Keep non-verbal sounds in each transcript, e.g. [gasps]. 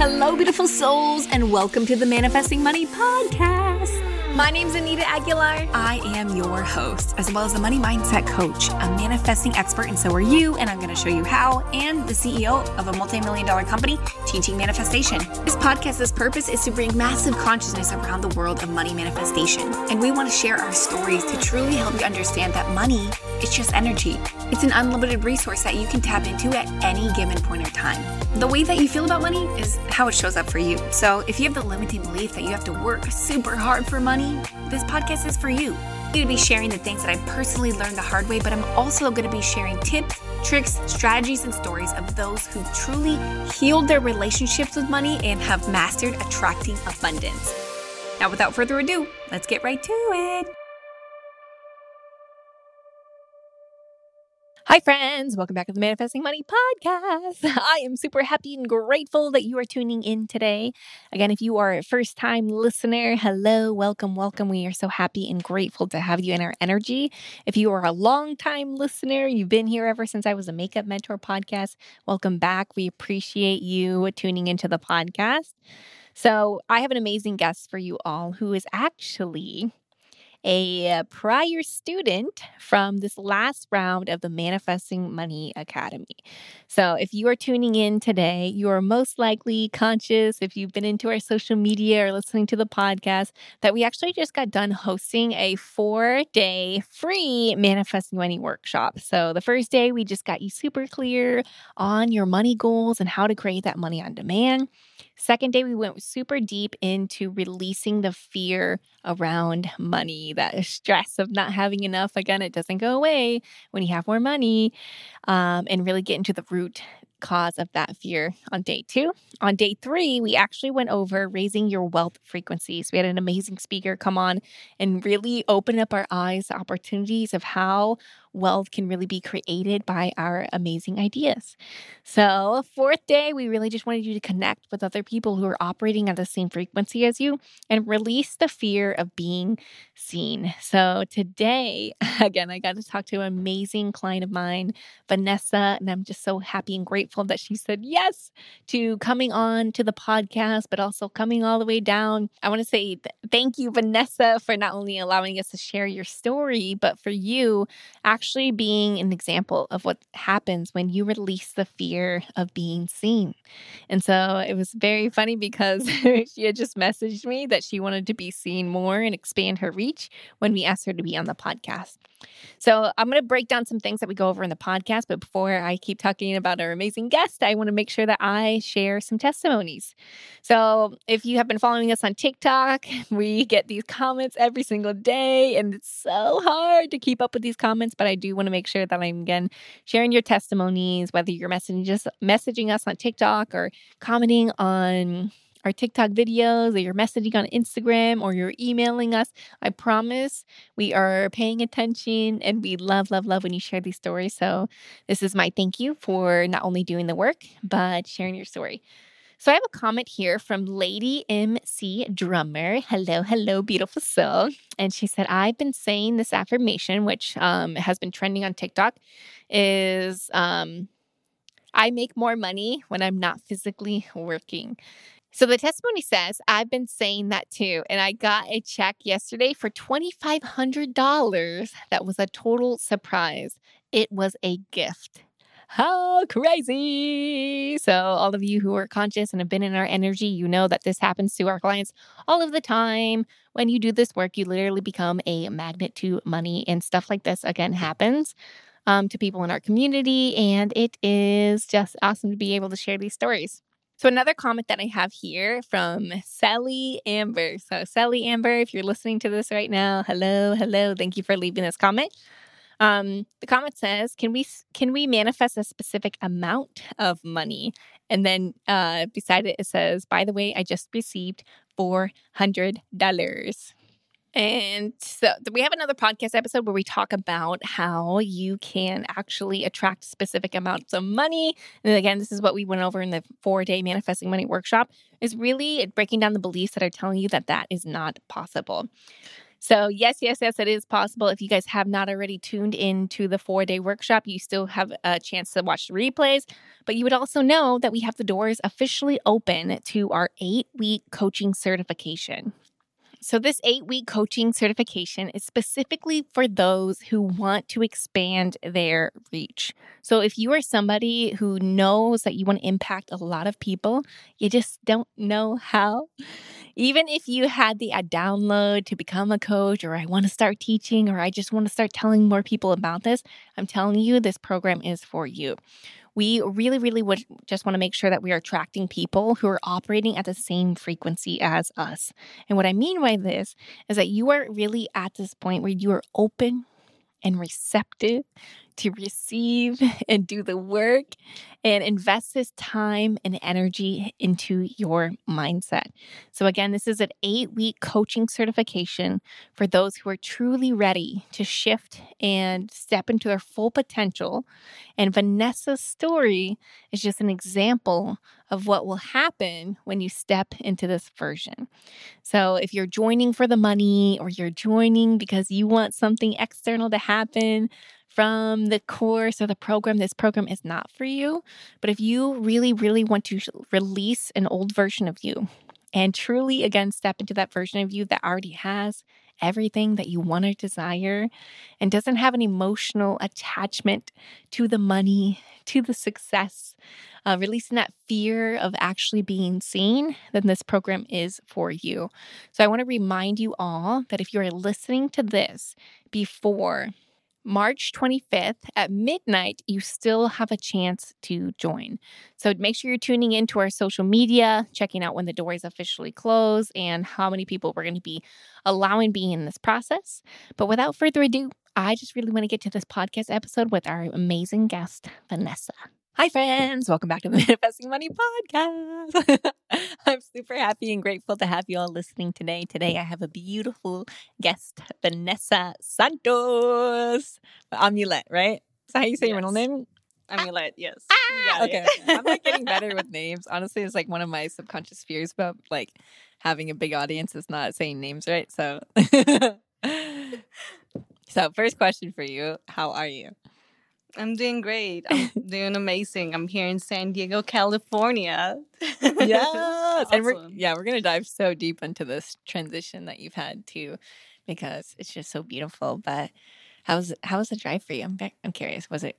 Hello, beautiful souls, and welcome to the Manifesting Money Podcast. My name's Anita Aguilar. I am your host, as well as a money mindset coach, a manifesting expert, and so are you. And I'm going to show you how, and the CEO of a multi million dollar company teaching manifestation. This podcast's purpose is to bring massive consciousness around the world of money manifestation. And we want to share our stories to truly help you understand that money is just energy. It's an unlimited resource that you can tap into at any given point or time. The way that you feel about money is how it shows up for you. So if you have the limiting belief that you have to work super hard for money, this podcast is for you. I'm going to be sharing the things that I personally learned the hard way, but I'm also going to be sharing tips, tricks, strategies, and stories of those who truly healed their relationships with money and have mastered attracting abundance. Now, without further ado, let's get right to it. Hi, friends. Welcome back to the Manifesting Money Podcast. [laughs] I am super happy and grateful that you are tuning in today. Again, if you are a first time listener, hello, welcome, welcome. We are so happy and grateful to have you in our energy. If you are a long time listener, you've been here ever since I was a Makeup Mentor podcast, welcome back. We appreciate you tuning into the podcast. So, I have an amazing guest for you all who is actually a uh, prior student from this last round of the Manifesting Money Academy. So, if you are tuning in today, you are most likely conscious, if you've been into our social media or listening to the podcast, that we actually just got done hosting a four day free Manifesting Money workshop. So, the first day, we just got you super clear on your money goals and how to create that money on demand. Second day, we went super deep into releasing the fear around money, that [laughs] stress of not having enough. Again, it doesn't go away when you have more money, um, and really get into the root cause of that fear on day two. On day three, we actually went over raising your wealth frequencies. We had an amazing speaker come on and really open up our eyes to opportunities of how wealth can really be created by our amazing ideas. So, fourth day, we really just wanted you to connect with other people who are operating at the same frequency as you and release the fear of being seen. So, today, [laughs] again, I got to talk to an amazing client of mine, Vanessa, and I'm just so happy and grateful that she said yes to coming on to the podcast, but also coming all the way down. I want to say th- thank you, Vanessa, for not only allowing us to share your story, but for you actually actually being an example of what happens when you release the fear of being seen. And so it was very funny because [laughs] she had just messaged me that she wanted to be seen more and expand her reach when we asked her to be on the podcast. So I'm going to break down some things that we go over in the podcast. But before I keep talking about our amazing guest, I want to make sure that I share some testimonies. So if you have been following us on TikTok, [laughs] we get these comments every single day, and it's so hard to keep up with these comments. But do want to make sure that I'm again sharing your testimonies, whether you're messaging just messaging us on TikTok or commenting on our TikTok videos or you're messaging on Instagram or you're emailing us. I promise we are paying attention and we love, love, love when you share these stories. So, this is my thank you for not only doing the work, but sharing your story. So, I have a comment here from Lady MC Drummer. Hello, hello, beautiful soul. And she said, I've been saying this affirmation, which um, has been trending on TikTok, is um, I make more money when I'm not physically working. So the testimony says, I've been saying that too. And I got a check yesterday for $2,500. That was a total surprise. It was a gift. How crazy! So, all of you who are conscious and have been in our energy, you know that this happens to our clients all of the time. When you do this work, you literally become a magnet to money, and stuff like this again happens um, to people in our community. And it is just awesome to be able to share these stories. So, another comment that I have here from Sally Amber. So, Sally Amber, if you're listening to this right now, hello, hello. Thank you for leaving this comment. Um, the comment says, "Can we can we manifest a specific amount of money?" And then uh, beside it, it says, "By the way, I just received four hundred dollars." And so we have another podcast episode where we talk about how you can actually attract specific amounts of money. And again, this is what we went over in the four day manifesting money workshop is really breaking down the beliefs that are telling you that that is not possible. So, yes, yes, yes, it is possible. If you guys have not already tuned in to the four day workshop, you still have a chance to watch the replays. But you would also know that we have the doors officially open to our eight week coaching certification. So, this eight week coaching certification is specifically for those who want to expand their reach. So, if you are somebody who knows that you want to impact a lot of people, you just don't know how, even if you had the uh, download to become a coach, or I want to start teaching, or I just want to start telling more people about this, I'm telling you, this program is for you we really, really would just want to make sure that we are attracting people who are operating at the same frequency as us. And what I mean by this is that you are really at this point where you are open and receptive to receive [laughs] and do the work and invest this time and energy into your mindset. So, again, this is an eight week coaching certification for those who are truly ready to shift and step into their full potential. And Vanessa's story is just an example of what will happen when you step into this version. So, if you're joining for the money or you're joining because you want something external to happen, from the course or the program, this program is not for you. But if you really, really want to release an old version of you and truly, again, step into that version of you that already has everything that you want to desire and doesn't have an emotional attachment to the money, to the success, uh, releasing that fear of actually being seen, then this program is for you. So I want to remind you all that if you are listening to this before March 25th at midnight, you still have a chance to join. So make sure you're tuning into our social media, checking out when the doors officially close and how many people we're going to be allowing being in this process. But without further ado, I just really want to get to this podcast episode with our amazing guest, Vanessa. Hi, friends. Welcome back to the [laughs] Manifesting Money Podcast. [laughs] I'm super happy and grateful to have you all listening today. Today, I have a beautiful guest, Vanessa Santos. Amilet, right? Is that how you say yes. your middle name? Amilet, yes. Ah, okay. I'm like getting better with names. Honestly, it's like one of my subconscious fears about like having a big audience is not saying names right. So, [laughs] so first question for you How are you? I'm doing great. I'm [laughs] doing amazing. I'm here in San Diego, California. yes. awesome. [laughs] And we're yeah, we're gonna dive so deep into this transition that you've had too, because it's just so beautiful. But how was how was the drive for you? I'm I'm curious. Was it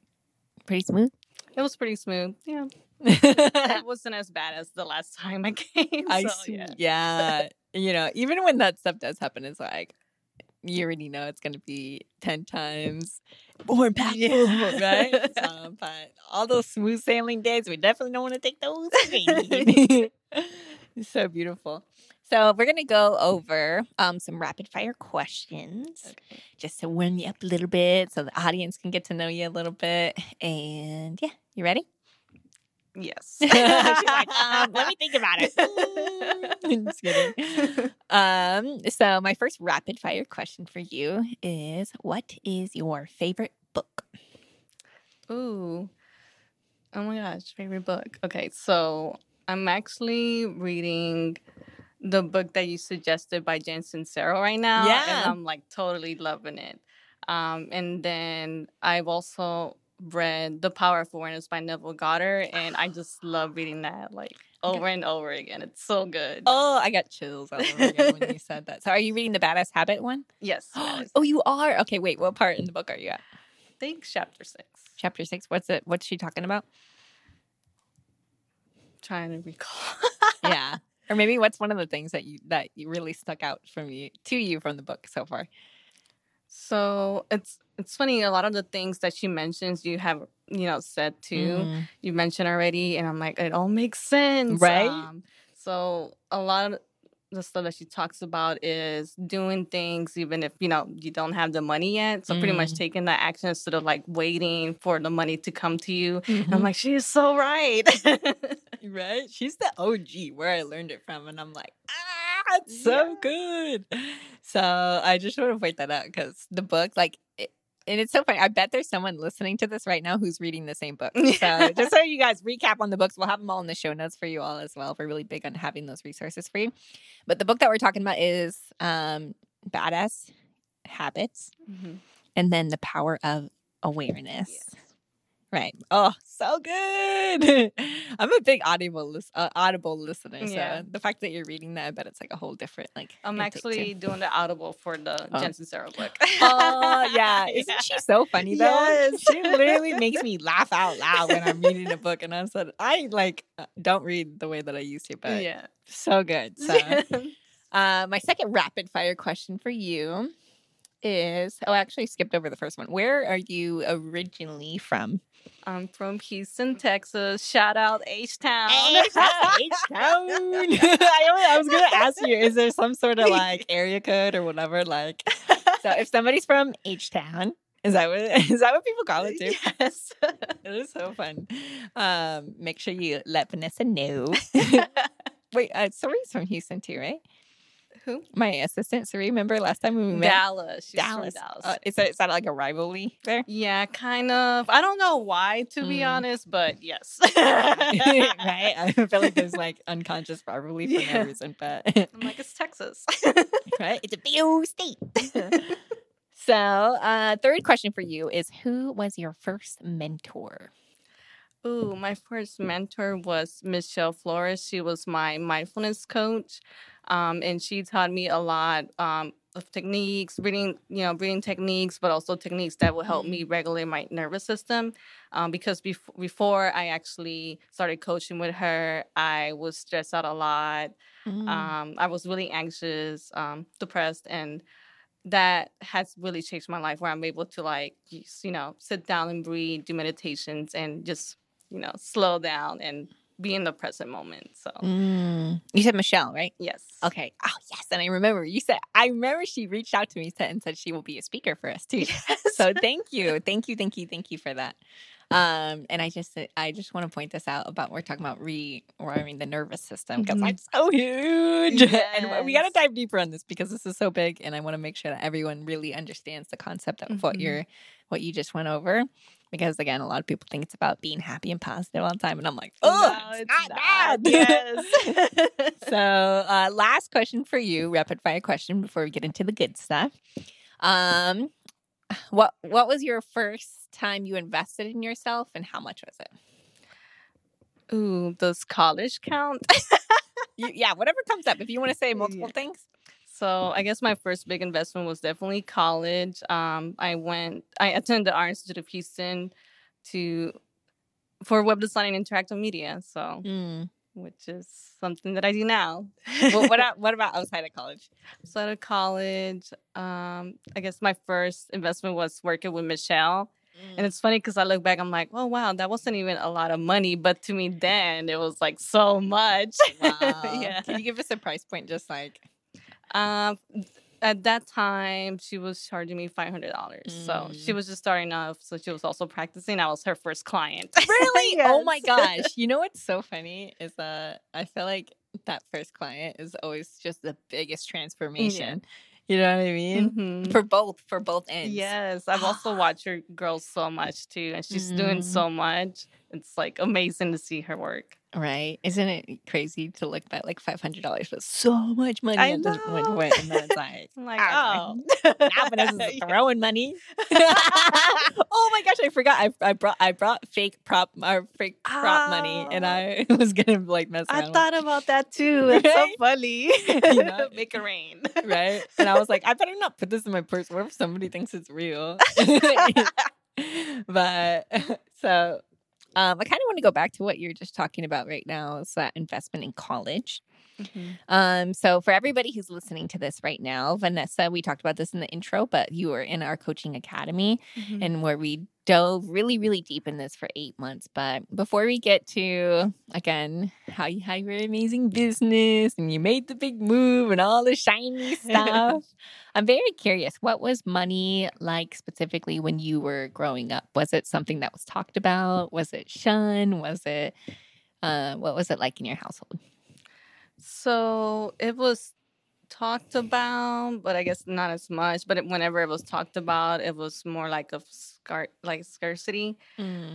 pretty smooth? It was pretty smooth. Yeah. it [laughs] wasn't as bad as the last time I came. I see. Yeah. yeah. you know, even when that stuff does happen, it's like you already know it's going to be 10 times more [laughs] impactful, yeah. right? Um, [laughs] but all those smooth sailing days, we definitely don't want to take those. [laughs] it's so beautiful. So we're gonna go over um, some rapid fire questions, okay. just to warm you up a little bit, so the audience can get to know you a little bit. And yeah, you ready? Yes. [laughs] like, um, let me think about it. [laughs] Just kidding. [laughs] Um, so my first rapid fire question for you is what is your favorite book? Ooh. Oh my gosh, favorite book. Okay, so I'm actually reading the book that you suggested by Jen Sincero right now. Yeah. And I'm like totally loving it. Um, and then I've also read The Power of Awareness by Neville Goddard, and I just love reading that like over and over again. It's so good. Oh, I got chills all over again when you [laughs] said that. So, are you reading the Badass Habit one? [gasps] Yes. oh, you are. Okay, wait. What part in the book are you at? I think chapter six. Chapter six. What's it? What's she talking about? trying to recall. yeah. [laughs] Or maybe what's one of the things that you that you really stuck out from you to you from the book so far? So it's it's funny. A lot of the things that she mentions, you have you know said too. Mm. You mentioned already, and I'm like, it all makes sense, right? Um, so a lot of the stuff that she talks about is doing things even if you know you don't have the money yet. So mm. pretty much mm. taking that action instead of like waiting for the money to come to you. Mm-hmm. I'm like, she is so right. right? She's the OG where I learned it from, and I'm like, ah, [laughs] so yeah. good. So I just want to point that out because the book, like, it, and it's so funny. I bet there's someone listening to this right now who's reading the same book. So [laughs] just so you guys recap on the books, we'll have them all in the show notes for you all as well. We're really big on having those resources for you. But the book that we're talking about is um, Badass habits, Mhm. and then the power of awareness. Yes. Right. Oh, so good. [laughs] I'm a big audible lis- uh, audible listener, so Yeah. the fact that you're reading that, I bet it's like a whole different like. I'm too. actually doing the audible for the Oh. Jen Sincero book. Oh yeah, [laughs] isn't she so funny though? Yes. She literally makes [laughs] me laugh out loud when I'm reading a book, and I said I like uh, don't read the way that I used to, but yeah. so good. So, uh, my second rapid fire question for you is: Oh, I actually skipped over the first one. Where are you originally from? I'm from Houston, Texas. Shout out H Town. H-Town. [laughs] [laughs] I, I was gonna ask you: Is there some sort of like area code or whatever? Like, so if somebody's from H Town. Is that what [laughs] is that what people call it too? Yes. It is so fun. Um, make sure you let Vanessa know. Wait, uh, Sari's from Houston too, right? Who? My assistant, Sari. Remember last time we met? Dallas. She's Dallas. Dallas. Uh, is, that, is that like a rivalry there? yeah, kind of. I don't know why, to be Mm. honest, but yes. [laughs] right? [laughs] I feel like there's like unconscious rivalry for Yeah. no reason, but [laughs] I'm like, it's Texas. right? It's a big old state. so, uh, third question for you is: Who was your first mentor? Ooh, my first mentor was Michelle Flores. She was my mindfulness coach, um, and she taught me a lot um, of techniques, reading, you know, breathing techniques, but also techniques that will help me regulate my nervous system. Um, because bef- before I actually started coaching with her, I was stressed out a lot. Mm. Um, I was really anxious, um, depressed, and that has really changed my life. Where I'm able to like, you know, sit down and breathe, do meditations, and just, you know, slow down and be in the present moment. So Mm. You said Michelle, right? yes, Okay. Oh yes, and I remember you said I remember she reached out to me and said she will be a speaker for us too. So thank you, thank you, thank you, thank you for that. Um, and I just I just want to point this out about we're talking about rewiring the nervous system because Mhm. that's so huge, and we got to dive deeper on this because this is so big, and I want to make sure that everyone really understands the concept of what Mhm. you're what you just went over. Because again, a lot of people think it's about being happy and positive all the time, and I'm like, oh, No, it's, it's not, bad. Yes. [laughs] so, uh, last question for you, rapid fire question before we get into the good stuff. Um, what what was your first time you invested in yourself, and how much was it? Ooh, does college count? [laughs] You, yeah, whatever comes up. If you want to say multiple Yeah. things, So I guess my first big investment was definitely college. Um, I went, I attended the Art Institute of Houston to for web design and interactive media. So, which is something that I do now. well, what about, [laughs] what about outside of college? So out of college, um, I guess my first investment was working with Michelle. And it's funny because I look back, I'm like, oh wow, that wasn't even a lot of money, but to me then it was like so much. [laughs] wow. yeah. Can you give us a price point? Just like Um, at that time, she was charging me five hundred dollars. So she Mm. was just starting off. So she was also practicing. I was her first client. [laughs] really? Oh my gosh! You know what's so funny is that I feel like that first client is always just the biggest transformation. You know what I mean? Mhm. For both, for both ends. Yes, I've also [sighs] watched her grow so much too, and she's doing Mm. so much. It's like amazing to see her work. Right? Isn't it crazy to look back like five hundred dollars was so much money I at this know. point, and then it's like [laughs] I'm like, Ah, oh, [laughs] now Vanessa's [laughs] throwing money. oh my gosh, I forgot. I, I brought I brought fake prop or fake prop money, and I was gonna like mess. I with thought about that too. It's so funny. You know? Make it rain. right? And I was like, I better not put this in my purse. What if somebody thinks it's real? but so um, I kind of want to go back to what you're just talking about right now. Is that investment in college? Um, so for everybody who's listening to this right now, Vanessa, we talked about this in the intro, but you were in our coaching academy Mhm. and where we dove really, really deep in this for eight months. But before we get to again how you had your amazing business and you made the big move and all the shiny stuff, [laughs] I'm very curious. What was money like specifically when you were growing up? Was it something that was talked about? Was it shunned? Was it uh, what was it like in your household? So it was talked about, but I guess not as much. But it, whenever it was talked about, it was more like a scar- like scarcity.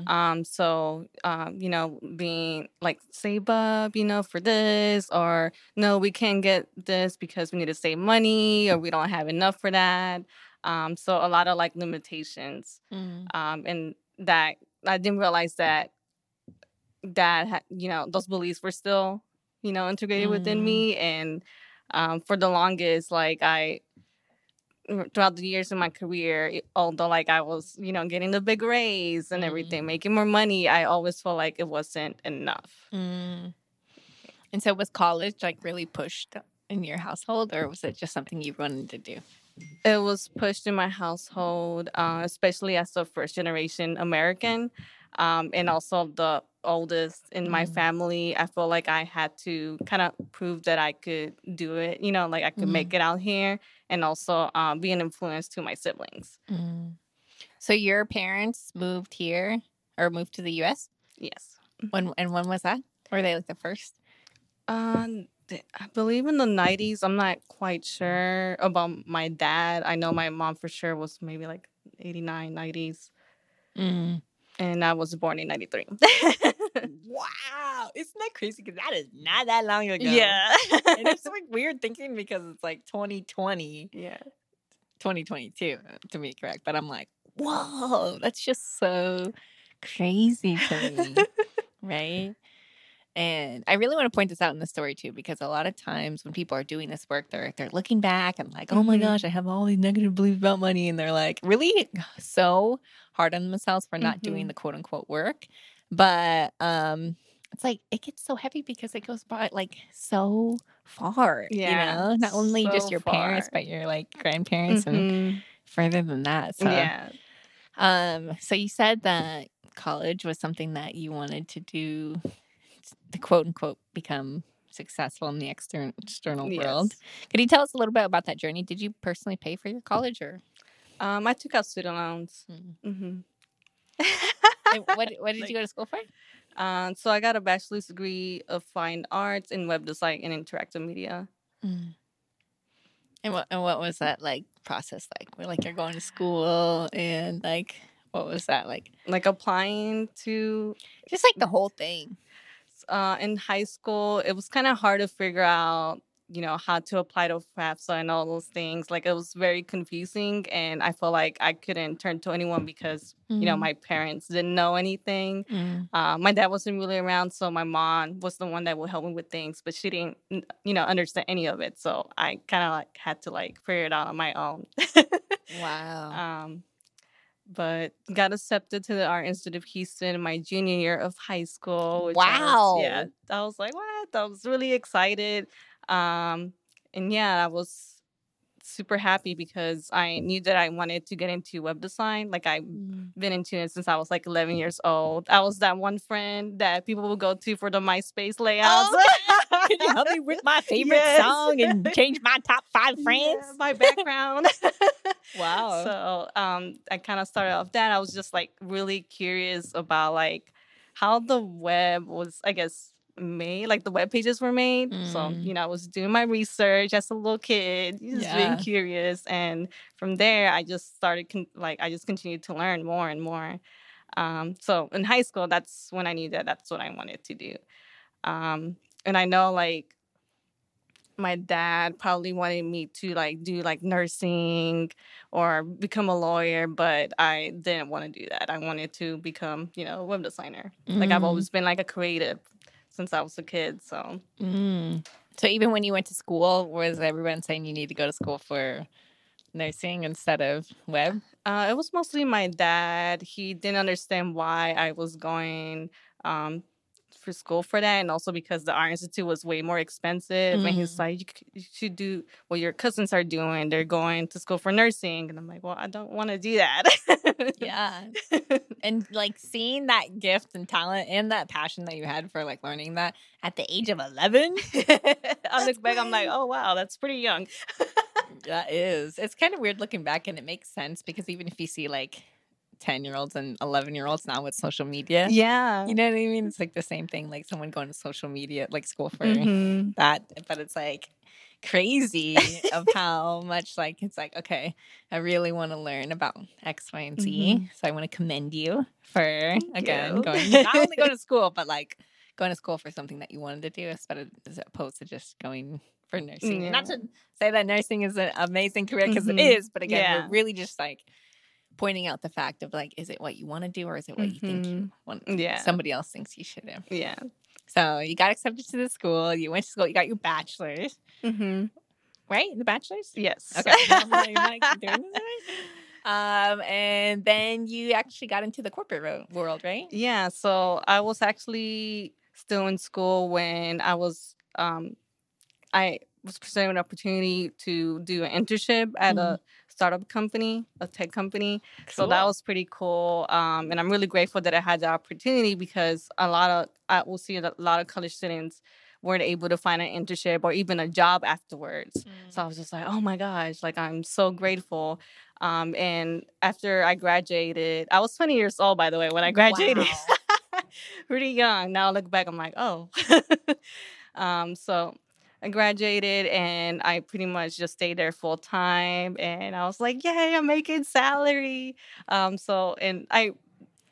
Um, so um, you know, being like save up, you know, for this, or no, we can't get this because we need to save money, or we don't have enough for that. Um, so a lot of like limitations. Mm. Um, and that I didn't realize that that ha- you know those beliefs were still you know integrated within Mm. me and um, for the longest like i throughout the years in my career although like i was you know getting the big raise and Mm. everything making more money i always felt like it wasn't enough Mm. And so was college like really pushed in your household or was it just something you wanted to do? it was pushed in my household uh, especially as a first generation american um, and also the oldest in my Mm. family i feel like i had to kind of prove that i could do it you know like i could make it out here and also um, be an influence to my siblings So your parents moved here or moved to the US? yes When and when was that? Were they like the first? um, i believe in the 90s i'm not quite sure about my dad i know my mom for sure was maybe like 89 90s Mm. And i was born in 93 [laughs] Wow, isn't that crazy? Because that is not that long ago. yeah and it's [laughs] like weird thinking because it's like 2020, yeah 2022 to be correct. But I'm like, whoa, that's just so crazy to me, [laughs] right? And I really want to point this out in the story too, because a lot of times when people are doing this work, they're they're looking back and like, oh my Mhm. gosh, I have all these negative beliefs about money, and they're like really [sighs] so hard on themselves for not doing Mhm. the quote unquote work. But um, it's like it gets so heavy because it goes by like so far. Yeah, you know, not only just so your parents, but your like grandparents and Mhm. further than that. So yeah um, so you said that college was something that you wanted to do to quote unquote become successful in the external external world. Could you tell us a little bit about that journey? Did you personally pay for your college or Um, I took out student loans. Mm. hmm and what what did [laughs] Like- you go to school for? Um, so I got a bachelor's degree of fine arts in web design and interactive media. And what and what was that like process like? Where like you're going to school and like what was that like? Like applying to Just like the whole thing. Uh, in high school, it was kind of hard to figure out, you know, how to apply to FAFSA and all those things. Like it was very confusing, and I felt like I couldn't turn to anyone because you know Mhm. my parents didn't know anything. Mm. Uh, my dad wasn't really around, so my mom was the one that would help me with things, but she didn't, you know, understand any of it. So I kind of like had to like figure it out on my own. [laughs] Wow. um, but got accepted to the Art Institute of Houston in my junior year of high school. which I was- yeah, I was like, what? I was really excited. Um, and yeah, I was super happy because I knew that I wanted to get into web design. Like I Mm. been into it since I was like 11 years old. I was that one friend that people would go to for the MySpace layouts. [laughs] Can you help me with my favorite Yes. song and change my top five [laughs] friends? Yeah, my background. [laughs] Wow. So um, I kind of started off that. I was just like really curious about like how the web was, I guess, made, like the web pages were made. So, Mm. you know, I was doing my research as a little kid, just Yeah. being curious. And from there, I just started, con- like, I just continued to learn more and more. Um, so in high school, that's when I knew that that's what I wanted to do. Um, and I know, like, my dad probably wanted me to like do like nursing or become a lawyer, but I didn't want to do that. I wanted to become, you know, a web designer. Like I've Mm. always been like a creative since I was a kid. So Mm. So even when you went to school, was everyone saying you need to go to school for nursing instead of web? uh, it was mostly my dad. He didn't understand why I was going um, for school for that, and also because the art institute was way more expensive. And he's Mm. like, you, you should do what your cousins are doing. They're going to school for nursing, and I'm like, well, I don't want to do that. Yeah. [laughs] and like seeing that gift and talent and that passion that you had for like learning that at the age of 11 [laughs] I look back, I'm like, oh wow, that's pretty young. that is it's kind of weird looking back and it makes sense because even if you see like 10 year olds and 11 year olds now with social media Yeah. you know what i mean it's like the same thing like someone going to social media like school for Mhm. that but it's like crazy of [laughs] how much like it's like okay i really want to learn about x y and z so i want to commend you for again you. going not only going to [laughs] school but like going to school for something that you wanted to do as opposed to just going for nursing. Yeah. Not to say that nursing is an amazing career because Mhm. is, but again, Yeah. we're really just like pointing out the fact of like, is it what you want to do or is it what you think you Mhm. want? Yeah. Somebody else thinks you should do. yeah. So you got accepted to the school. You went to school. You got your bachelor's, Mm-hmm. right? The bachelor's. Yes. Okay. [laughs] I'm like, Mike, you doing this right? Um, and then you actually got into the corporate ro- world, right? Yeah, so I was actually still in school when I was um I was presented an opportunity to do an internship at a startup company, a tech company. So that was pretty cool. Um and I'm really grateful that I had the opportunity because a lot of I will see a lot of college students weren't able to find an internship or even a job afterwards. So I was just like, oh my gosh, like I'm so grateful. Um, and after I graduated, I was 20 years old, by the way, when I graduated. [laughs] Pretty young. Now I look back, I'm like, oh. [laughs] um, so I graduated and I pretty much just stayed there full time. And I was like, yay, I'm making salary. Um, so, and I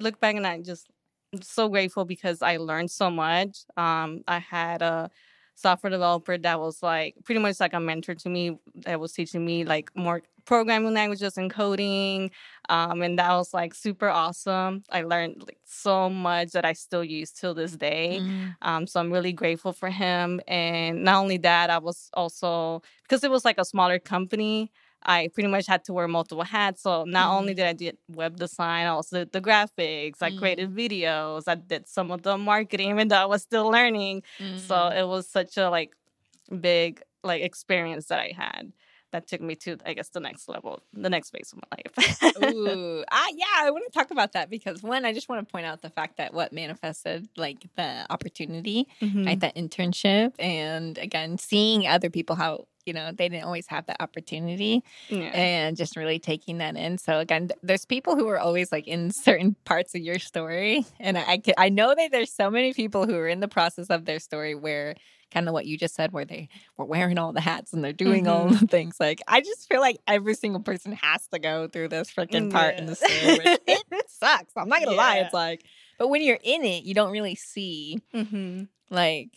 look back and I just, I'm so grateful because I learned so much. Um, I had a software developer that was like pretty much like a mentor to me that was teaching me like more programming languages and coding um, and that was like super awesome i learned like so much that i still use till this day Mm. um, so i'm really grateful for him and not only that i was also because it was like a smaller company i pretty much had to wear multiple hats so not only did i did web design i also did the graphics i Mm. created videos i did some of the marketing even though i was still learning so Mm. it was such a like big like experience that I had that took me to I guess the next level, the next phase of my life. Ooh, ah, yeah, I want to talk about that because one, I just want to point out the fact that what manifested like the opportunity, Mhm. right, that internship, and again, seeing other people how you know they didn't always have that opportunity, Yeah. and just really taking that in. So again, there's people who are always like in certain parts of your story, and I I, I know that there's so many people who are in the process of their story where kind of what you just said, where they were wearing all the hats and they're doing all Mhm. the things. Like I just feel like every single person has to go through this freaking part in the story. It [laughs] sucks. I'm not gonna lie. It's like, but when you're in it, you don't really see hmm like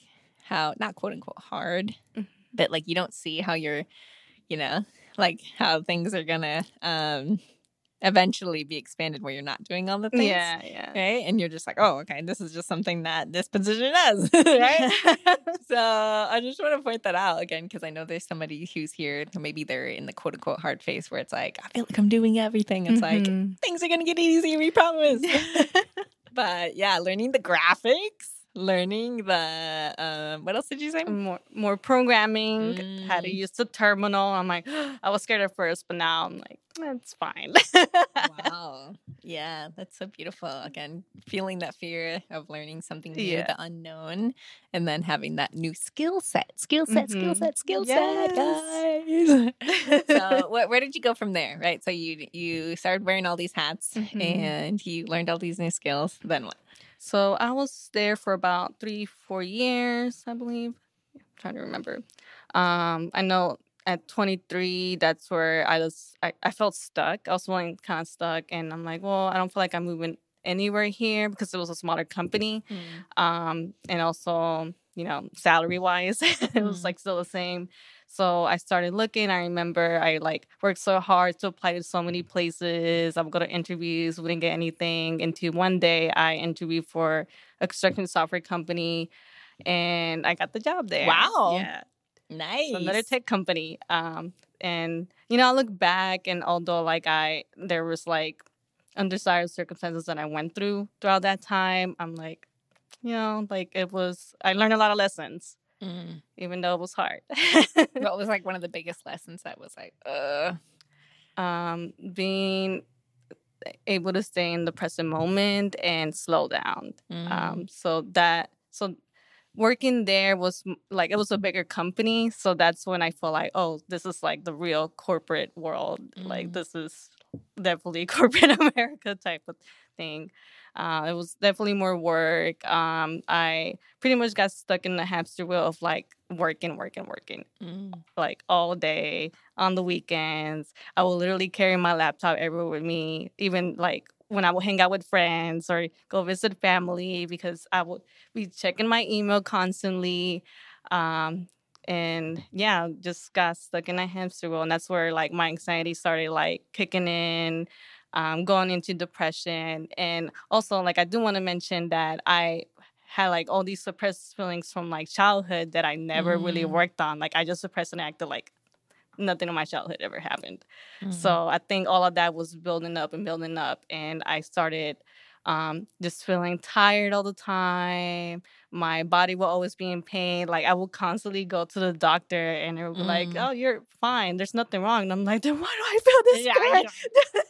how not quote unquote hard, Mhm. but like you don't see how you're, you know, like how things are gonna um eventually be expanded where you're not doing all the things. Yeah, yeah. Right. And you're just like, oh, okay, this is just something that this position does. [laughs] right. [laughs] so I just want to point that out again because I know there's somebody who's here who maybe they're in the quote unquote hard phase where it's like, I feel like I'm doing everything. It's like Mhm. things are gonna get easy, we promise. [laughs] but yeah, learning the graphics, learning the um, what else did you say? more more programming, how to Mm. use the terminal. I'm like, [gasps] I was scared at first, but now I'm like, it's fine. wow. Yeah, that's so beautiful. Again, feeling that fear of learning something new, Yeah. the unknown, and then having that new skill set, skill set, skill Mhm. set, skill Yes. set, guys. so, [laughs] wh- where did you go from there? Right. So you you started wearing all these hats, Mhm. and you learned all these new skills. Then what? So I was there for about three, four years, I believe. I'm trying to remember. Um, I know at 23, that's where I was. I, I felt stuck. I was feeling kind of stuck, and I'm like, well, I don't feel like I'm moving anywhere here because it was a smaller company. Um, and also, you know, salary wise, [laughs] it was Mm. like still the same. So I started looking. I remember I like worked so hard to apply to so many places. I would go to interviews, wouldn't get anything. Until one day I interviewed for a construction software company and I got the job there. Wow. Yeah. Nice. So another tech company. Um, and you know, I look back and although like I there was like undesired circumstances that I went through throughout that time, I'm like, you know, like it was I learned a lot of lessons, Mm. even though it was hard. [laughs] What was like one of the biggest lessons that was like, uh, um, being able to stay in the present moment and slow down. mm, Um, so that so working there was like it was a bigger company, so that's when I felt like, oh, this is like the real corporate world. Like Mm. this is definitely [laughs] corporate America type of thing. Uh, it was definitely more work. Um, I pretty much got stuck in the hamster wheel of like working, working, working mm. like all day on the weekends. I will literally carry my laptop everywhere with me, even like when I would hang out with friends or go visit family because I would be checking my email constantly. Um, and yeah, just got stuck in a hamster wheel. And that's where like my anxiety started like kicking in, um, going into depression. And also, like, I do want to mention that I had like all these suppressed feelings from like childhood that I never mm. really worked on. Like, I just suppressed and acted like nothing in my childhood ever happened. Mm-hmm. So I think all of that was building up and building up. And I started um, just feeling tired all the time. My body will always be in pain. Like I will constantly go to the doctor and it will be mm. like, oh, you're fine. There's nothing wrong. And I'm like, then why do I feel this yeah,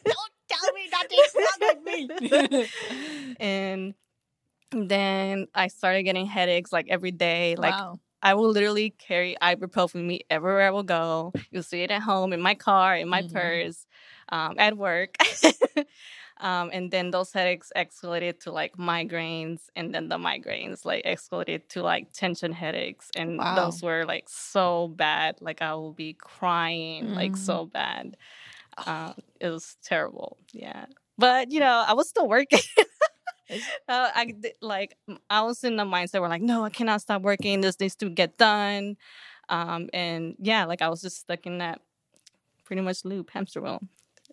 Don't tell me nothing's wrong with me. [laughs] and then I started getting headaches like every day. Like wow. I will literally carry ibuprofen with me everywhere I will go. You'll see it at home, in my car, in my mm-hmm. purse, um, at work. [laughs] um, and then those headaches escalated to like migraines, and then the migraines like escalated to like tension headaches, and wow. those were like so bad. Like I will be crying, mm-hmm. like so bad. Uh, it was terrible. Yeah, but you know, I was still working. [laughs] uh, I like I was in the mindset where like, no, I cannot stop working. This needs to get done. Um, and yeah, like I was just stuck in that pretty much loop hamster wheel.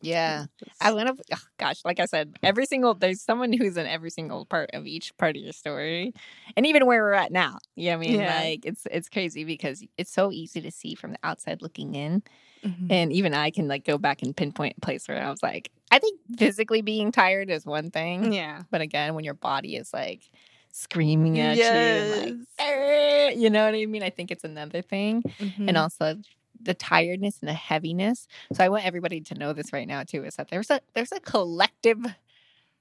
Yeah. [laughs] I went up, oh, gosh, like I said, every single, there's someone who's in every single part of each part of your story. And even where we're at now. You know I mean? Yeah. Like it's, it's crazy because it's so easy to see from the outside looking in. Mm-hmm. And even I can like go back and pinpoint a place where I was like, I think physically being tired is one thing. Yeah. But again, when your body is like screaming at yes. you, like, you know what I mean? I think it's another thing. Mm-hmm. And also the tiredness and the heaviness. So I want everybody to know this right now too, is that there's a there's a collective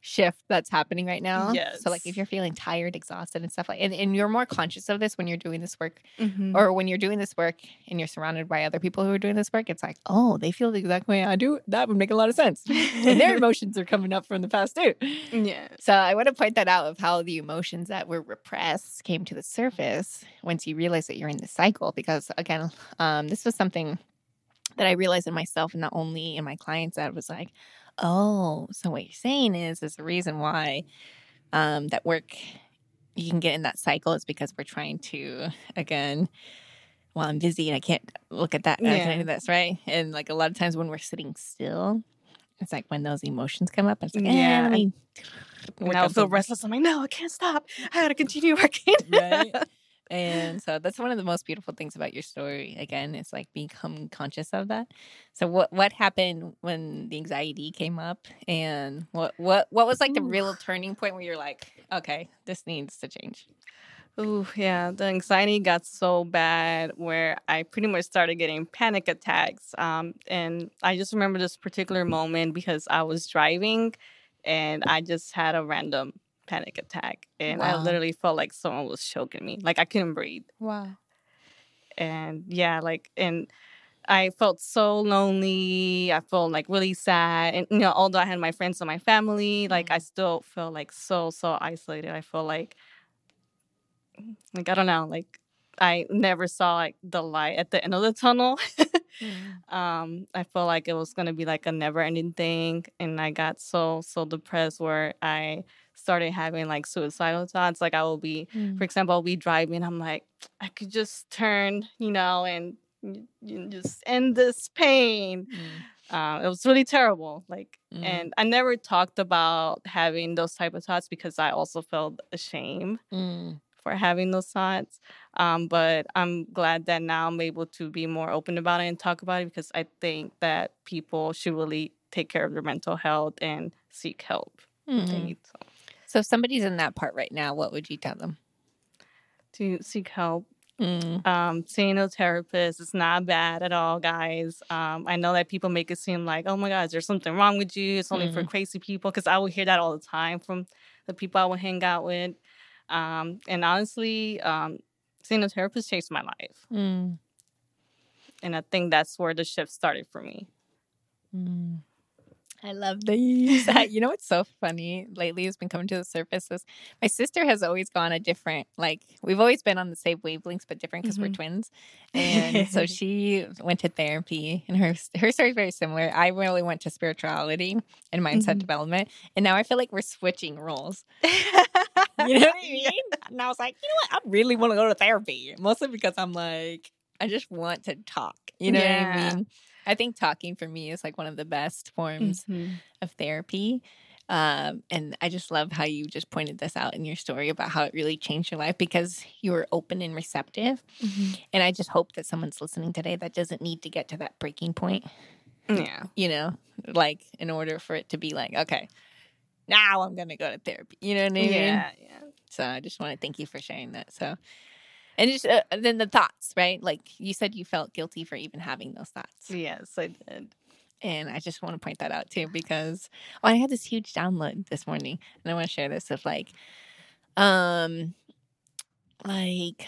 shift that's happening right now. Yes. So like if you're feeling tired, exhausted and stuff like and, and you're more conscious of this when you're doing this work mm-hmm. or when you're doing this work and you're surrounded by other people who are doing this work, it's like, oh, they feel the exact way I do. That would make a lot of sense. and their [laughs] emotions are coming up from the past too. Yeah. So I want to point that out of how the emotions that were repressed came to the surface once you realize that you're in the cycle. Because again, um, this was something that I realized in myself and not only in my clients that was like, Oh, so what you're saying is is the reason why um, that work you can get in that cycle is because we're trying to again While i'm busy and i can't look at that yeah. i can do this right? And like a lot of times when we're sitting still it's like when those emotions come up it's like eh, yeah me now I feel restless. I'm like no i can't stop. I gotta continue [laughs] working. Right and so that's one of the most beautiful things about your story. Again, it's like become conscious of that. So what what happened when the anxiety came up, and what what what was like the real turning point where you're like, okay, this needs to change. Oh yeah, the anxiety got so bad where I pretty much started getting panic attacks. Um, and I just remember this particular moment because I was driving, and I just had a random panic attack and wow. I literally felt like someone was choking me. Like I couldn't breathe. Wow. And yeah, like and I felt so lonely. I felt like really sad. And you know, although I had my friends and my family, like I mm-hmm. still felt like so, so isolated. I felt like like I don't know, like I never saw like the light at the end of the tunnel. mm. [laughs] um, I felt like it was gonna be like a never ending thing. And I got so, so depressed where I started having like suicidal thoughts. Like I will be, mm. for example, I'll be driving. I'm like, I could just turn, you know, and you just end this pain. Mm. Uh, it was really terrible. Like, mm. and I never talked about having those type of thoughts because I also felt ashamed mm. for having those thoughts. Um, but I'm glad that now I'm able to be more open about it and talk about it because I think that people should really take care of their mental health and seek help. Mm-hmm. So. If somebody's in that part right now, what would you tell them? To seek help. Mm. Um, seeing a therapist is not bad at all, guys. Um, I know that people make it seem like, oh my God, there's something wrong with you. It's only mm. for crazy people. Because I would hear that all the time from the people I would hang out with. Um, and honestly, um, seeing a therapist changed my life. Mm. And I think that's where the shift started for me. I love these. [laughs] [laughs] you know what's so funny lately has been coming to the surface is my sister has always gone a different like we've always been on the same wavelengths but different because mm-hmm. we're twins. [laughs] And so she went to therapy and her her story is very similar. I really went to spirituality and mindset mm-hmm. development. And now I feel like we're switching roles. you know what I mean? And I was like, you know what? I really want to go to therapy. Mostly because I'm like, I just want to talk. You know yeah. what I mean? I think talking for me is like one of the best forms mm-hmm. of therapy. Um, and I just love how you just pointed this out in your story about how it really changed your life because you were open and receptive. Mm-hmm. And I just hope that someone's listening today that doesn't need to get to that breaking point. Yeah. You know, like in order for it to be like, okay, now I'm going to go to therapy. You know what I mean? Yeah. Yeah. So I just want to thank you for sharing that. So, and just uh, then the thoughts, right? Like you said, you felt guilty for even having those thoughts. Yes, I did. And I just want to point that out too because oh, I had this huge download this morning, and I want to share this of like, um, like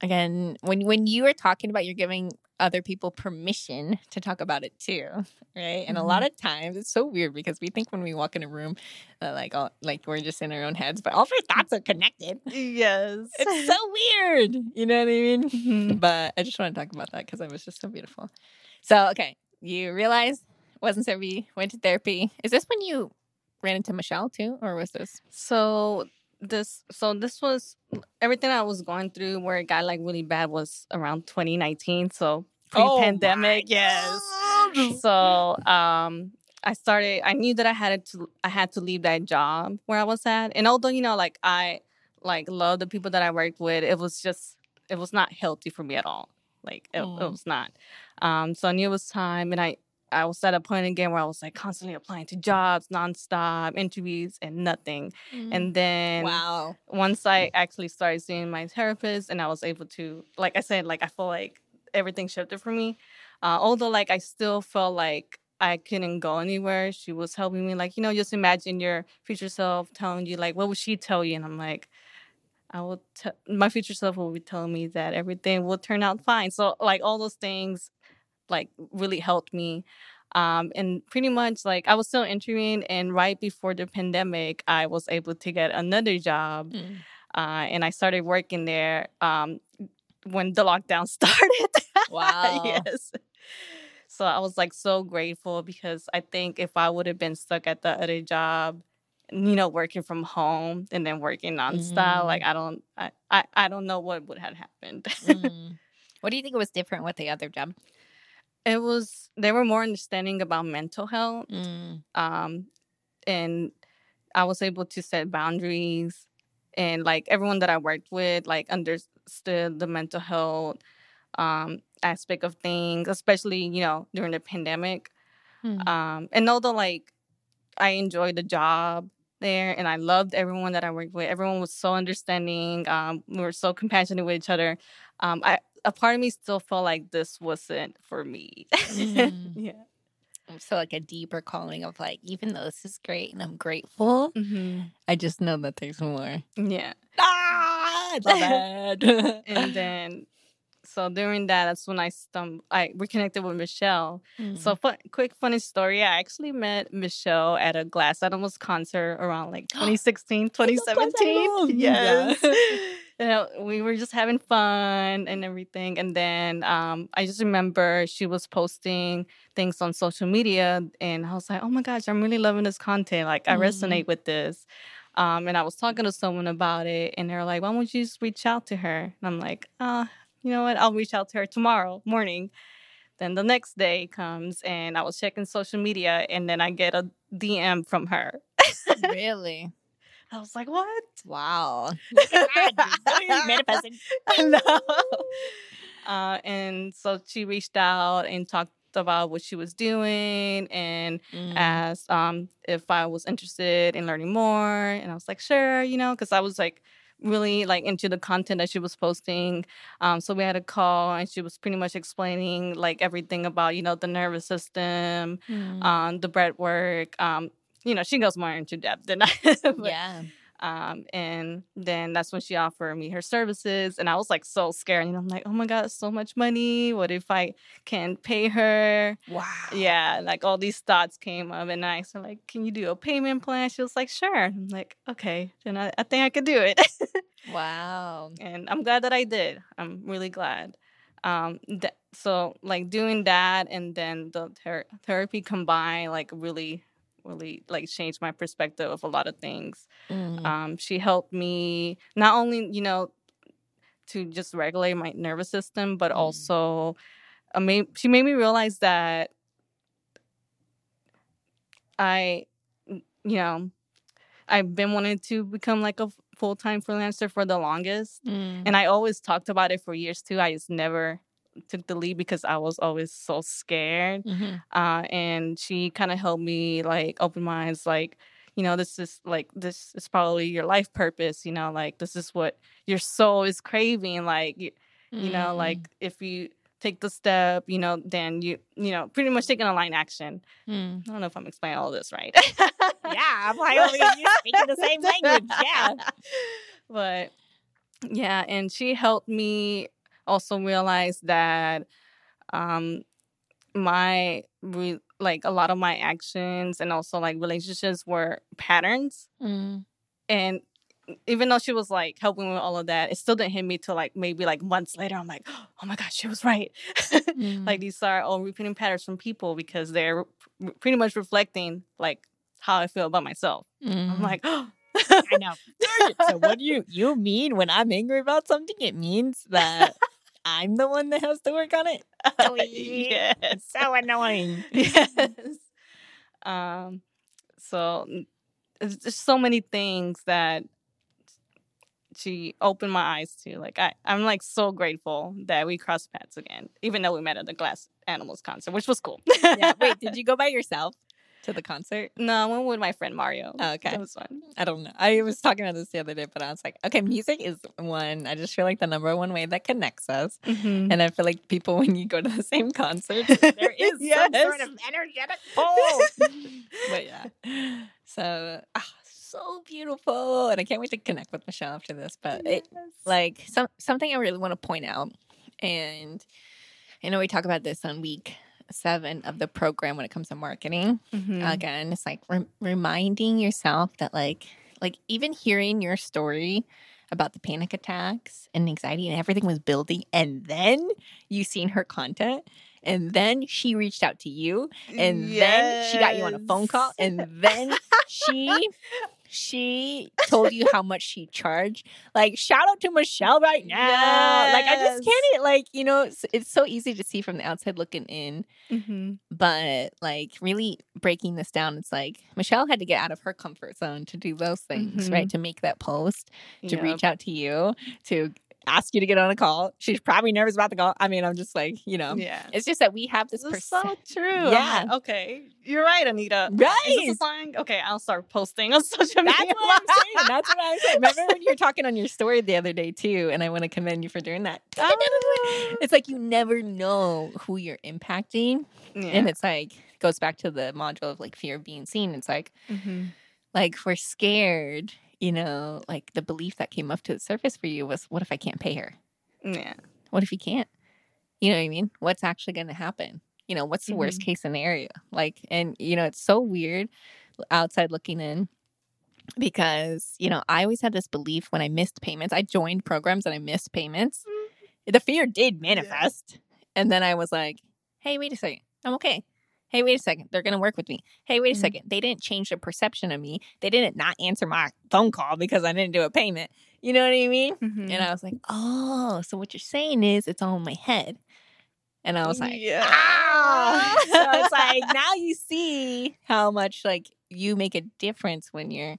again when when you are talking about you're giving other people permission to talk about it too right? And mm-hmm. a lot of times it's so weird because we think when we walk in a room uh, like all, like we're just in our own heads but all of our thoughts are connected. Yes. It's so [laughs] weird you know what i mean? Mm-hmm. but i just want to talk about that because it was just so beautiful. So okay you realized wasn't therapy went to therapy. Is this when you ran into michelle too or was this so this so this was everything I was going through where it got like really bad was around 2019. So pre-pandemic, oh yes. So um I started I knew that I had to I had to leave that job where I was at. And although, you know, like I like love the people that I worked with, it was just it was not healthy for me at all. Like it, mm. it was not. Um so I knew it was time and I I was at a point again where I was like constantly applying to jobs, nonstop interviews, and nothing. Mm. And then, wow, once I actually started seeing my therapist, and I was able to, like I said, like I feel like everything shifted for me. Uh, although, like I still felt like I couldn't go anywhere. She was helping me, like you know, just imagine your future self telling you, like, what would she tell you? And I'm like. I will. T- my future self will be telling me that everything will turn out fine. So, like all those things like really helped me. Um, and pretty much like I was still interviewing, and right before the pandemic, I was able to get another job, mm. uh, and I started working there um, when the lockdown [laughs] started. [laughs] Wow! yes. So I was like so grateful because I think if I would have been stuck at the other job, you know, working from home and then working nonstop, mm. like I don't, I, I, I don't know what would have happened. mm. [laughs] What do you think was different with the other job? It was they were more understanding about mental health. Mm. Um and I was able to set boundaries and like everyone that I worked with like understood the mental health um aspect of things, especially, you know, during the pandemic. Mm. Um and although like I enjoyed the job there and I loved everyone that I worked with. Everyone was so understanding. Um, we were so compassionate with each other. Um, I a part of me still felt like this wasn't for me. Mm. [laughs] yeah. So like a deeper calling of like, even though this is great and I'm grateful, mm-hmm. I just know that there's more. Yeah. Ah, I love that. and [laughs] then so during that, that's when I stumbled. I reconnected with Michelle. Mm-hmm. So, fun, quick funny story. I actually met Michelle at a Glass Animals concert around like [gasps] 2016, 2017. Yes. Yeah. [laughs] you know, we were just having fun and everything. And then um, I just remember she was posting things on social media, and I was like, "Oh my gosh, I'm really loving this content. Like, I mm-hmm. resonate with this." Um, and I was talking to someone about it, and they're like, "Why don't you just reach out to her?" And I'm like, "Ah, uh, you know what? I'll reach out to her tomorrow morning." Then the next day comes, and I was checking social media, and then I get a DM from her. really? I was like, what? Wow. [laughs] [laughs] manifesting. I know. Uh, and so she reached out and talked about what she was doing and mm. asked um, if I was interested in learning more. And I was like, sure, you know, because I was like really like into the content that she was posting. Um, so we had a call and she was pretty much explaining like everything about, you know, the nervous system, mm. um, the breath work, um, you know, she goes more into depth than [laughs] I. but, yeah. Um, and then that's when she offered me her services, and I was like so scared. And I'm like, oh my god, so much money. What if I can't pay her? Wow. Yeah, like all these thoughts came up, and I said, like, can you do a payment plan? She was like, sure. I'm like, okay, then I, I think I could do it. Wow. [laughs] and I'm glad that I did. I'm really glad. Um, th- so like doing that and then the ther- therapy combined, like really, really like changed my perspective of a lot of things. Mm. Um, she helped me not only, you know, to just regulate my nervous system, but Mm. also uh, made, she made me realize that I, you know, I've been wanting to become like a full time freelancer for the longest. Mm. And I always talked about it for years too. I just never took the lead because I was always so scared. Mhm. Uh, and she kind of helped me like open my eyes, like, you know, this is like this is probably your life purpose. You know, like this is what your soul is craving. Like, you, you know, Mm. like if you take the step, you know, then you, you know, pretty much taking a line action. Mm. I don't know if I'm explaining all this right. Yeah, I'm [laughs] like, you're speaking the same language. Yeah. but yeah, and she helped me also realized that um my re- like a lot of my actions and also like relationships were patterns Mm. and even though she was like helping with all of that it still didn't hit me till like maybe like months later i'm like oh my gosh, she was right [laughs] Mm. like these are all repeating patterns from people because they're r- pretty much reflecting like how i feel about myself i'm Mm. like I know. so what do you you mean when I'm angry about something? It means that I'm the one that has to work on it. [laughs] yes. So annoying. [laughs] yes. Um. So there's so many things that she opened my eyes to. Like I, I'm like so grateful that we crossed paths again, even though we met at the Glass Animals concert, which was cool. yeah. Wait, did [laughs] you go by yourself to the concert? No, I went with my friend Mario. Oh, okay. That was fun. I don't know. I was talking about this the other day, but I was like, okay, music is one. I just feel like the number one way that connects us. Mhm. And I feel like people, when you go to the same concert, [laughs] there is some sort of energetic pull. [laughs] but yeah. So, ah, so beautiful. And I can't wait to connect with Michelle after this. But it, like some something I really want to point out, and I know we talk about this on week seven of the program when it comes to marketing. Mhm. Again, it's like rem- reminding yourself that like like even hearing your story about the panic attacks and anxiety and everything was building, and then you seen her content. And then she reached out to you, and then she got you on a phone call, and then [laughs] she she told you how much she charged. Like shout out to Michelle right now. Like I just can't like you know it's, it's so easy to see from the outside looking in, Mhm. but like really breaking this down, it's like Michelle had to get out of her comfort zone to do those things, Mhm. right? To make that post, to Yep. reach out to you, to ask you to get on a call. She's probably nervous about the call. I mean, I'm just like you know. Yeah. It's just that we have this This is so true. Yeah. like, okay. You're right, Anita. Is Right. this a slang? Okay, I'll start posting on [laughs] social media. That's media. what I'm saying. That's what I'm saying. Remember when you were [laughs] talking on your story the other day too, and I want to commend you for doing that. [laughs] Oh. It's like you never know who you're impacting, yeah. and it's like goes back to the module of like fear of being seen. It's like Mhm. like we're scared, you know, like the belief that came up to the surface for you was, what if I can't pay her? yeah. What if you can't? You know what I mean? What's actually going to happen? You know, what's the worst mm-hmm. case scenario? Like, and you know, it's so weird outside looking in because, you know, I always had this belief when I missed payments, I joined programs and I missed payments. Mm-hmm. The fear did manifest. And then I was like, hey, wait a second. I'm okay. Hey, wait a second. They're going to work with me. Hey, wait a Mhm. second. They didn't change their perception of me. They didn't not answer my phone call because I didn't do a payment. You know what I mean? Mhm. And I was like, oh, so what you're saying is it's all in my head. And I was like, Yeah. ah. [laughs] so it's like [laughs] now you see how much like you make a difference when you're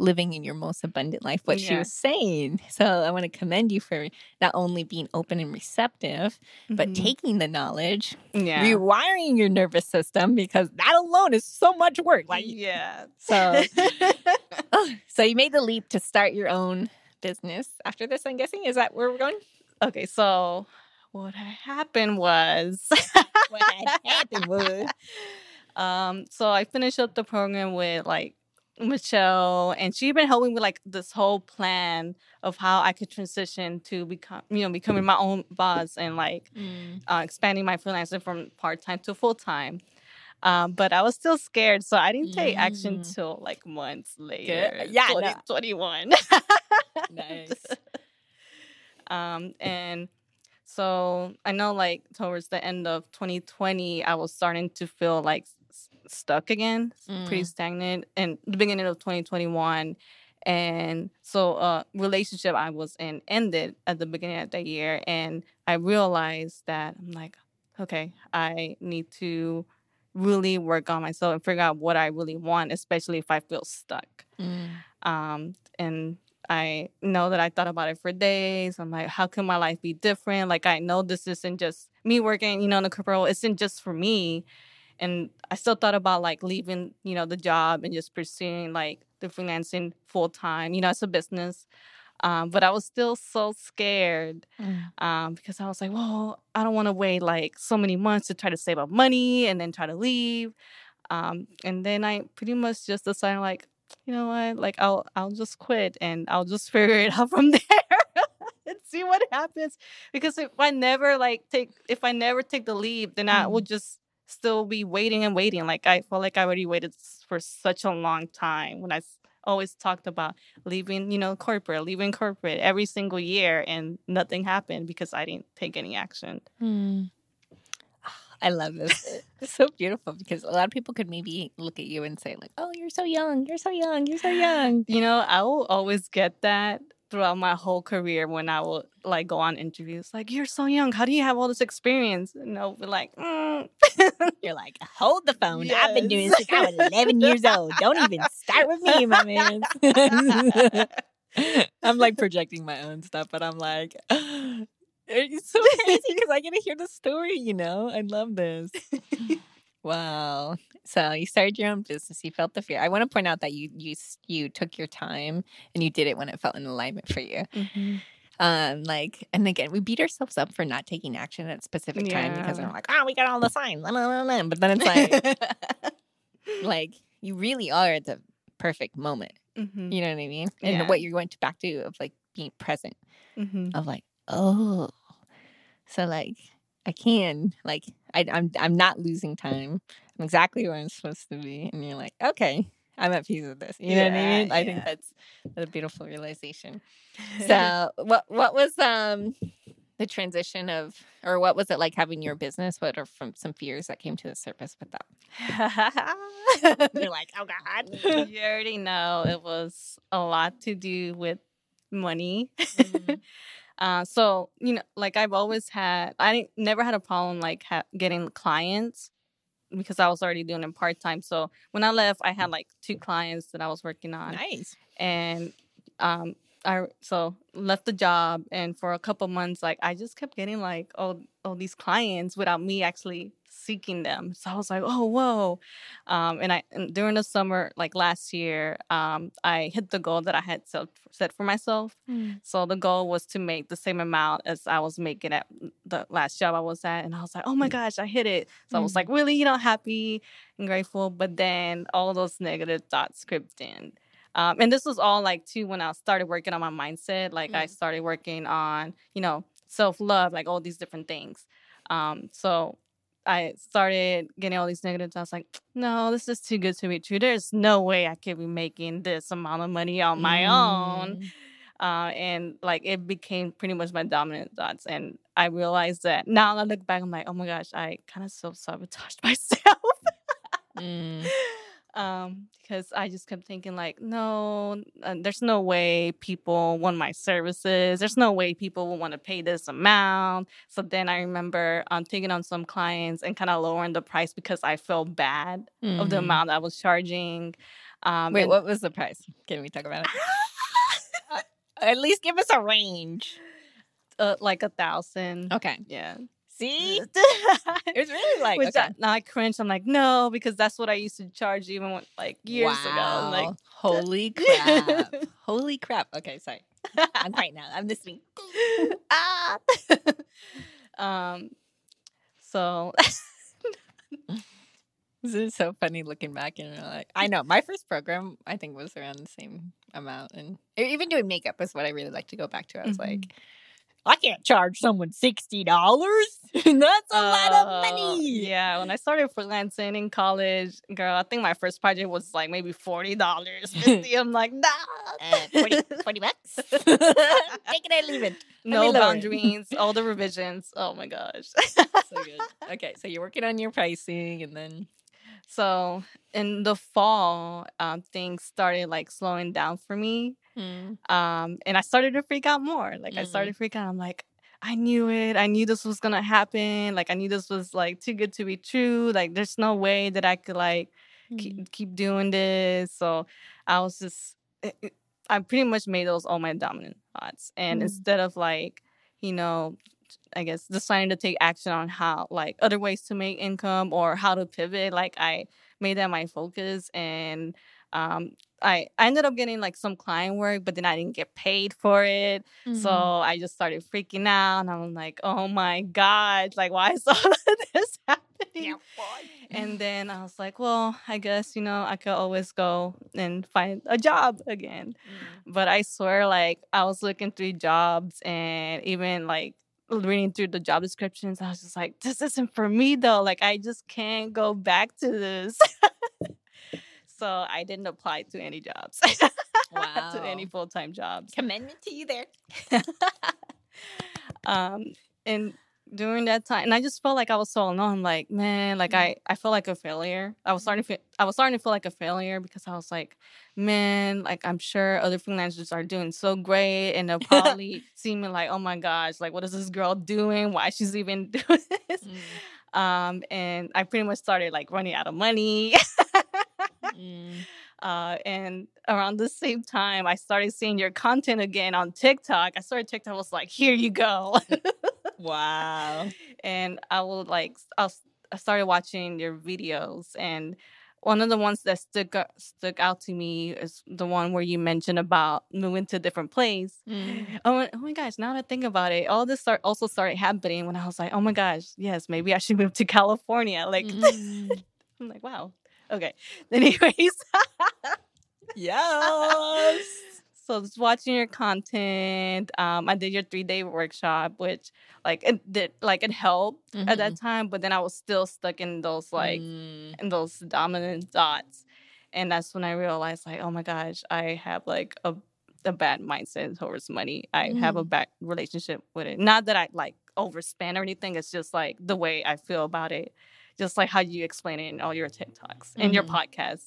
living in your most abundant life, what she was saying. So I want to commend you for not only being open and receptive, but Mhm. taking the knowledge, yeah. rewiring your nervous system because that alone is so much work. Like yeah. so [laughs] oh, so you made the leap to start your own business after this, I'm guessing. Is that where we're going? okay, so what happened was [laughs] What had happened was [laughs] um so I finished up the program with like Michelle, and she'd been helping with like this whole plan of how I could transition to become, you know, becoming my own boss and like mm. uh, expanding my freelancing from part time to full time. Um, but I was still scared, so I didn't take mm. action till like months later. Good. Yeah, 2021. No. nice. [laughs] um, and so I know like towards the end of 2020, I was starting to feel like stuck again, mm. pretty stagnant, and the beginning of 2021. And so, uh, relationship I was in ended at the beginning of the year, and I realized that I'm like, okay, I need to really work on myself and figure out what I really want, especially if I feel stuck. Mm. Um, and I know that I thought about it for days. I'm like, how can my life be different? Like, I know this isn't just me working, you know, in the corporate role. It isn't just for me and I still thought about like leaving, you know, the job and just pursuing like the freelancing full time, you know, as a business. Um, but I was still so scared mm. um, because I was like, well, I don't want to wait like so many months to try to save up money and then try to leave. Um, and then I pretty much just decided like, you know what, like I'll I'll just quit and I'll just [laughs] figure it out from [laughs] there and see what happens. Because if I never like take if I never take the leave, then mm. I will mm. just still be waiting and waiting. Like I felt like I already waited for such a long time when I always talked about leaving, you know, corporate, leaving corporate every single year, and nothing happened because I didn't take any action. Hmm. I love this. [laughs] It's so beautiful because a lot of people could maybe look at you and say, like, oh, you're so young, you're so young, you're so [sighs] young. You know, I will always get that throughout my whole career when I would like go on interviews, like, you're so young. How do you have all this experience? And they'll be like, mm. [laughs] you're like, hold the phone. Yes. I've been doing this since I was 11 years old. Don't even start with me, my man. [laughs] I'm like projecting my own stuff, but I'm like, [gasps] it's so crazy because I get to hear the story, you know? I love this. [laughs] Wow. So you started your own business. You felt the fear. I want to point out that you you you took your time and you did it when it felt in alignment for you. Mm-hmm. Um, like, and again, we beat ourselves up for not taking action at a specific yeah. time because we're like, oh, we got all the signs. But then it's like, [laughs] like you really are at the perfect moment. Mm-hmm. You know what I mean? And yeah. what you're going to back to of like being present, mm-hmm. of like, oh, so like I can like I, I'm I'm not losing time. I'm exactly where I'm supposed to be, and you're like, okay, I'm at peace with this. You know what I mean? I yeah. think that's a beautiful realization. [laughs] So, what what was um the transition of, or what was it like having your business? What are from some fears that came to the surface with that? [laughs] you're like, oh god, you already know it was a lot to do with money. Mm-hmm. [laughs] Uh, so you know, like I've always had, I never had a problem like ha- getting clients because I was already doing it part time. So when I left, I had like two clients that I was working on. Nice. And um, I so left the job, and for a couple months, like I just kept getting like all all these clients without me actually seeking them. So I was like, oh whoa, um, and I and during the summer, like last year, um, I hit the goal that I had set set for myself. Mm. So the goal was to make the same amount as I was making at the last job I was at, and I was like, oh my gosh, I hit it. So mm. I was like really, you know, happy and grateful. But then all those negative thoughts crept in. Um, and this was all like too when I started working on my mindset. Like mm. I started working on, you know, self love, like all these different things. Um, so I started getting all these negatives. I was like, no, this is too good to be true. There's no way I could be making this amount of money on my mm. own. Uh, and like it became pretty much my dominant thoughts. And I realized that now I look back, I'm like, oh my gosh, I kind of self sabotaged [laughs] myself. mm um, because I just kept thinking like, no, uh, there's no way people want my services. There's no way people will want to pay this amount. So then I remember um, taking on some clients and kind of lowering the price because I felt bad mm-hmm. of the mm-hmm. amount I was charging. Um, Wait, and- what was the price? Can we talk about it? [laughs] uh, at least give us a range. Uh, like a thousand. Okay. Yeah. See, [laughs] it's really like Which okay. I, now I cringe. I'm like, no, because that's what I used to charge even when, like years wow. ago. I'm like, holy crap, [laughs] holy crap. Okay, sorry. I'm quiet now. I'm listening. [laughs] ah. um. So. This is so funny looking back and you're like, I know my first program I think was around the same amount, and even doing makeup is what I really like to go back to. I was Mhm. like, I can't charge someone sixty dollars. [laughs] That's a lot of Uh, money. Yeah, when I started freelancing in college, girl, I think my first project was like maybe forty dollars. [laughs] I'm like, nah. Uh, 40, 40 bucks. [laughs] Take it or leave it. no boundaries, all the revisions. Oh my gosh. So good. Okay, so you're working on your pricing, and then so in the fall, um, things started like slowing down for me. Um, and I started to freak out more. Like I Mhm. started to freak out. I'm like, I knew it. I knew this was gonna happen. Like I knew this was like too good to be true. Like there's no way that I could like Mm. keep, keep doing this. So I was just, it- it- I pretty much made those all my dominant thoughts. And Mm. instead of like, you know, I guess deciding to take action on how, like, other ways to make income or how to pivot, like, I made that my focus. And um, I, I ended up getting like some client work, but then I didn't get paid for it. So Mm-hmm. I just started freaking out. And I'm like, oh my God, like, why is [laughs] all of this happening? And then I was like, well, I guess, you know, I could always go and find a job again. Mm-hmm. But I swear, like, I was looking through jobs and even like reading through the job descriptions, I was just like, this isn't for me though. Like, I just can't go back to this. [laughs] so I didn't apply to any jobs, [laughs] to any full time jobs. Commendment to you there. [laughs] um and during that time and i just felt like i was so alone I'm like man like i i felt like a failure. I was starting to feel, i was starting to feel like a failure because i was like man like i'm sure other freelancers are doing so great and they'll [laughs] probably see me like oh my gosh like what is this girl doing? Why she's even doing this? Um and i pretty much started like running out of money Mm. [laughs] uh, and around the same time, I started seeing your content again on TikTok. I started TikTok. I was like, "Here you go," [laughs] [laughs] Wow. and I will like I was- I started watching your videos, and one of the ones that stuck out- stuck out to me is the one where you mentioned about moving to a different place. Mm. Oh, my- oh my gosh! Now that I think about it, all this start also started happening when I was like, "Oh my gosh, yes, maybe I should move to California." Like, Mm. I'm like, "Wow, okay." [laughs] Anyways. yes. [laughs] So just watching your content, um, I did your three day workshop, which like it did like it helped at that time, but then I was still stuck in those like Mm. in those dominant thoughts, and that's when I realized like, oh my gosh, I have like a a bad mindset towards money. I have a bad relationship with it. Not that I like overspend or anything. It's just like the way I feel about it, just like how you explain it in all your TikToks and your podcasts.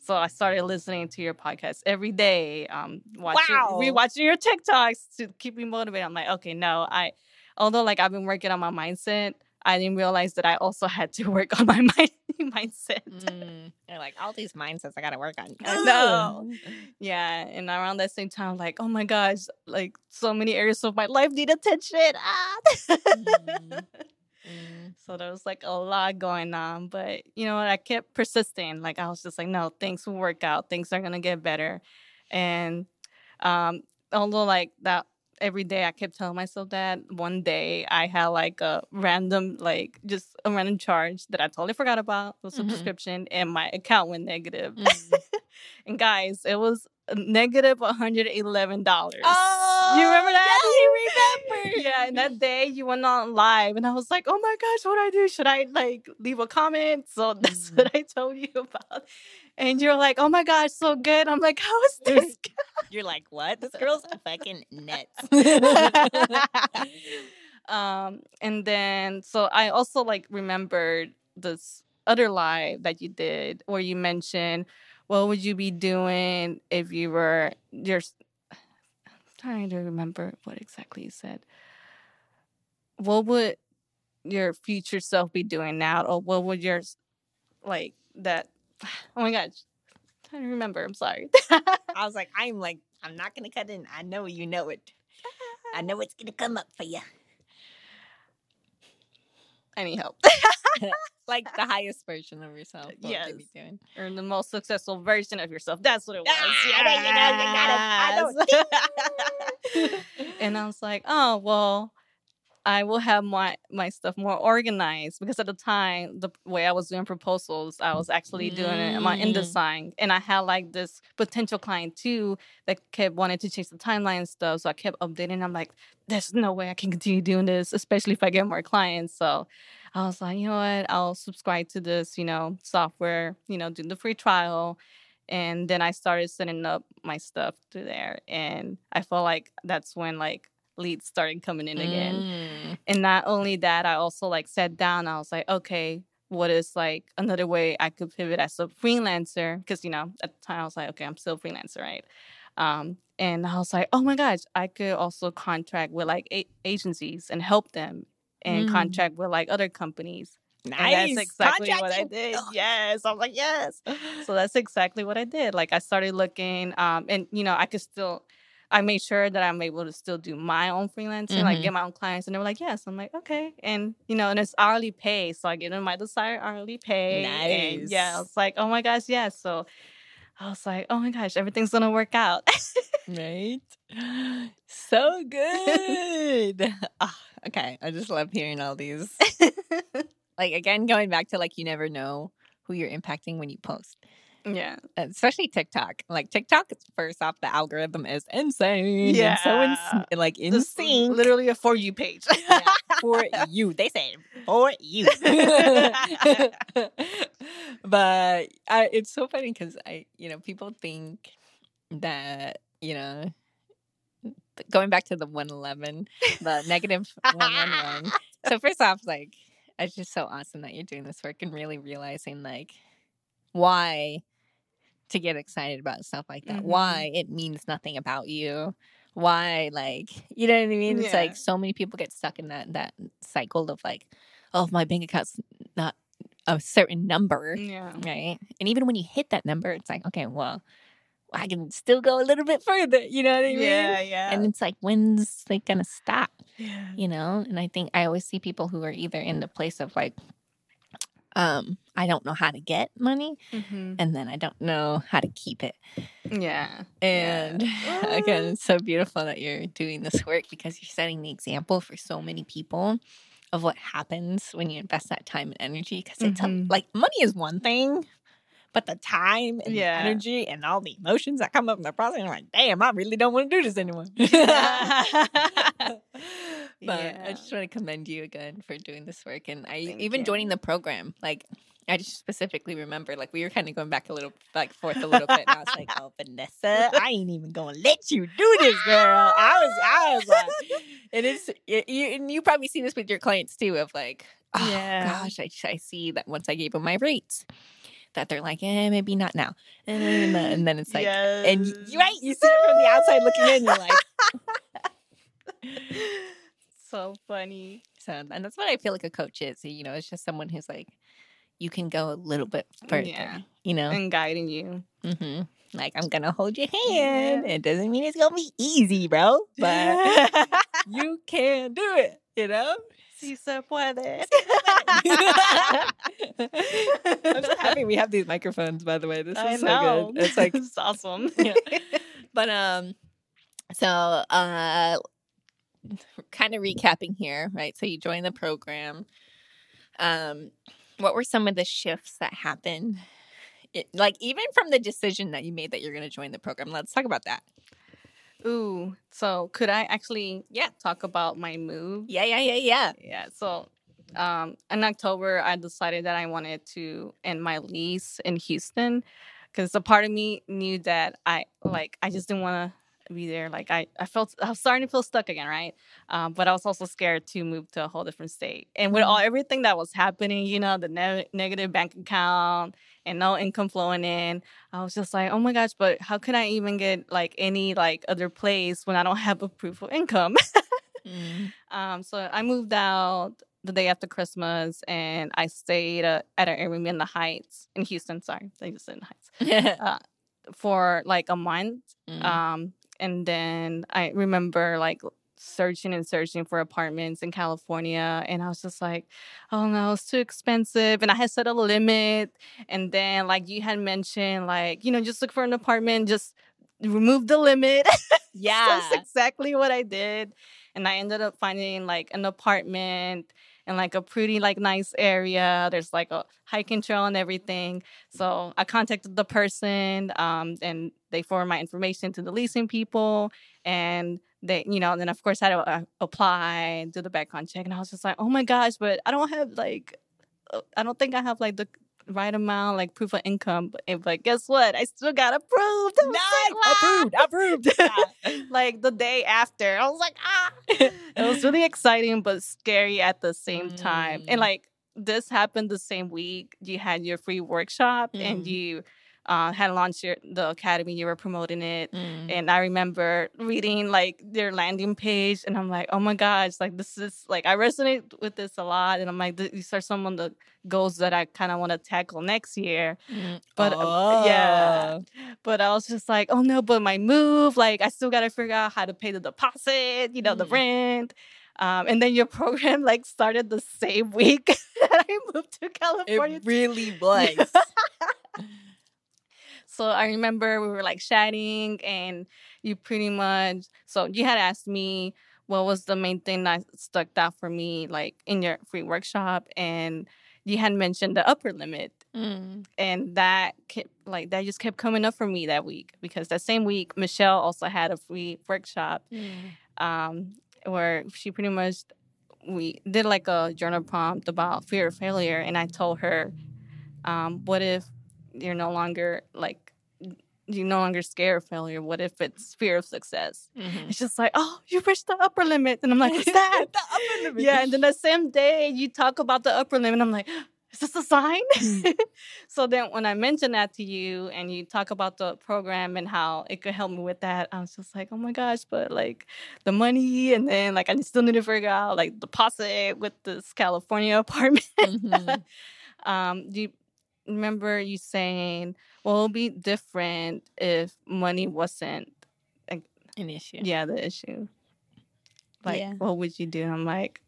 So I started listening to your podcast every day, um, watching, Wow. rewatching your TikToks to keep me motivated. I'm like, okay, no, I, although like I've been working on my mindset, I didn't realize that I also had to [laughs] work on my mind, mindset. Mm. They're like all these mindsets I gotta work on. I know. [laughs] Yeah, and around that same time, like, oh my gosh, like so many areas of my life need attention. Ah. Mm. [laughs] Mm. So there was like a lot going on, but you know what? I kept persisting. Like I was just like, no, things will work out. Things are gonna get better. And um, although like that every day, I kept telling myself that. One day, I had like a random, like just a random charge that I totally forgot about. A Mhm. subscription, and my account went negative. Mm. [laughs] And guys, it was negative one hundred eleven dollars. Oh, you remember that? yeah, I remember. [laughs] Yeah, and that day you went on live, and I was like, "Oh my gosh, what do I do? Should I like leave a comment?" So [laughs] that's Mhm. what I told you about, and you're like, "Oh my gosh, so good." I'm like, "How is this?" You're like, what? This girl's fucking nuts. [laughs] um, and then so I also like remembered this other live that you did where you mentioned, "What would you be doing if you were your?" I'm trying to remember what exactly you said. What would your future self be doing now, or what would your like that? [sighs] Oh my gosh, I'm trying to remember. I'm sorry. [laughs] I was like, I'm like, I'm not gonna cut in. I know you know it. I know it's gonna come up for you. I need help. [laughs] Like the highest version of yourself. Yes. they be doing? or the most successful version of yourself. That's what it was. Ah, there you go, you got it. I know. [laughs] And I was like, oh well, I will have my my stuff more organized because at the time the way I was doing proposals, I was actually doing it on Mm. InDesign, and I had like this potential client too that kept wanting to change the timeline and stuff. So I kept updating. I'm like, there's no way I can continue doing this, especially if I get more clients. So I was like, you know what? I'll subscribe to this, you know, software, you know, do the free trial. And then I started setting up my stuff through there. And I felt like that's when like leads started coming in again. Mm. And not only that, I also like sat down. I was like, okay, what is like another way I could pivot as a freelancer? Because you know, at the time I was like, okay, I'm still a freelancer, right? Um, and I was like, oh my gosh, I could also contract with like a- agencies and help them, and Mm. contract with like other companies. Nice. And that's exactly what I did. Yes, I was like, yes. So that's exactly what I did. Like I started looking, um, and you know, I could still. I made sure that I'm able to still do my own freelancing, like Mhm. get my own clients, and they were like, "Yes." I'm like, "Okay," and you know, and it's hourly pay, so I get in my desired hourly pay. and yeah, I was like, "Oh my gosh, yes!" So I was like, "Oh my gosh, everything's gonna work out." right? [gasps] So good. [laughs] [laughs] Ah, okay, I just love hearing all these. [laughs] Like again, going back to like you never know who you're impacting when you post, yeah, especially TikTok. Like TikTok, first off, the algorithm is insane. and so Yeah. ins- like insane literally a for you page. Yeah, for [laughs] you. They say for you. [laughs] but I, it's so funny because I, you know, people think that you know, going back to the one eleven, the negative one one one. So first off, like, it's just so awesome that you're doing this work and really realizing like why to get excited about stuff like that. Mhm. Why it means nothing about you. Why, like, [laughs] you know what I mean? It's like so many people get stuck in that that cycle of like, oh, my bank account's not a certain number, yeah. right? And even when you hit that number, it's like, okay, well, I can still go a little bit further. You know what I mean? Yeah, yeah. And it's like, when's it gonna stop? yeah. you know and i think i always see people who are either in the place of like um i don't know how to get money Mhm. and then i don't know how to keep it Yeah. and [laughs] Yeah. again it's so beautiful that you're doing this work because you're setting the example for so many people of what happens when you invest that time and energy because it's a, Mhm. like money is one thing but the time and Yeah. the energy and all the emotions that come up in the process, I'm like, damn, I really don't want to do this anymore. [laughs] [laughs] but Yeah. I just want to commend you again for doing this work and I Thank even you. joining the program. Like I just specifically remember like we were kind of going back a little like forth a little bit and I was like, Oh Vanessa, I ain't even gonna let you do this, girl. I was I was like [laughs] and it's you, you and you probably see this with your clients too of like, oh Yeah. gosh, I, I see that once I gave them my rates that they're like, eh, maybe not now. And then, and then it's like and you right, you see it from the outside looking in, you're like [laughs] so funny. So, and that's what I feel like a coach is. You know, it's just someone who's like, you can go a little bit further. Yeah. You know, And guiding you. Mm-hmm. like I'm gonna hold your hand. It doesn't mean it's gonna be easy, bro, but [laughs] you can do it. You know. Si se puede. [laughs] I'm so happy we have these microphones. By the way, this is I so know. good. It's like [laughs] it's awesome. Yeah. but um so uh [laughs] kind of recapping here right so you joined the program um what were some of the shifts that happened it, like even from the decision that you made that you're going to join the program let's talk about that Ooh. So could I actually Yeah. talk about my move? yeah yeah yeah yeah Yeah. So um, in October, I decided that I wanted to end my lease in Houston because a part of me knew that I like I just didn't want to be there. Like I, I felt I was starting to feel stuck again, right? Um, but I was also scared to move to a whole different state. And with all everything that was happening, you know, the ne- negative bank account and no income flowing in, I was just like, oh my gosh, but how can I even get like any like other place when I don't have a proof of income? Mm. [laughs] Um, so I moved out the day after Christmas, and I stayed uh, at an Airbnb in the Heights in Houston. Sorry, I just said in the Heights [laughs] for like a month. Mm. Um, and then I remember like searching and searching for apartments in California, and I was just like, "Oh no, it's too expensive." And I had set a limit, and then like you had mentioned, like you know, just look for an apartment, just remove the limit. [laughs] Yeah. That's exactly what I did. And I ended up finding like an apartment in like a pretty like nice area. There's like a hiking trail and everything. So I contacted the person um, and they forwarded my information to the leasing people and they, you know, and then of course I had to uh, apply, do the background check. And I was just like, oh my gosh, but I don't have like, uh, I don't think I have like the right amount, like proof of income. But, but guess what? I still got approved. Nice. like, Approved. Approved. [laughs] [laughs] like the day after. I was like, ah. it was really exciting but scary at the same time. Mm. And like this happened the same week. You had your free workshop and Mm. you uh, had launched your, the academy. You were promoting it. Mm. And I remember reading like their landing page, and I'm like, oh my gosh, like this is like I resonate with this a lot, and I'm like, these are some of the goals that I kind of want to tackle next year. Mm. But uh, yeah, but I was just like, oh no, but my move, like I still got to figure out how to pay the deposit, you know, the Mm. rent. Um, and then your [laughs] program like started the same week [laughs] that I moved to California. It really [laughs] was. So I remember we were like chatting, and you pretty much. So you had asked me what was the main thing that stuck out for me, like in your free workshop, and you had mentioned the upper limit, Mm. and that kept, like that just kept coming up for me that week because that same week Michelle also had a free workshop, Mm. um, where she pretty much we did like a journal prompt about fear of failure, and I told her, um, what if you're no longer like you're no longer scared of failure? What if it's fear of success? Mhm. It's just like, oh, you reached the upper limit, and I'm like, what's that? [laughs] the upper limit. yeah, and then the same day you talk about the upper limit, I'm like, is this a sign? [laughs] so then when I mentioned that to you and you talk about the program and how it could help me with that, I was just like, oh my gosh, but like the money and then like I still need to figure out like deposit with this California [laughs] apartment. Mhm. um, do you remember you saying, well, it'll be different if money wasn't An issue. yeah, the issue. Like, Yeah. what would you do? I'm like,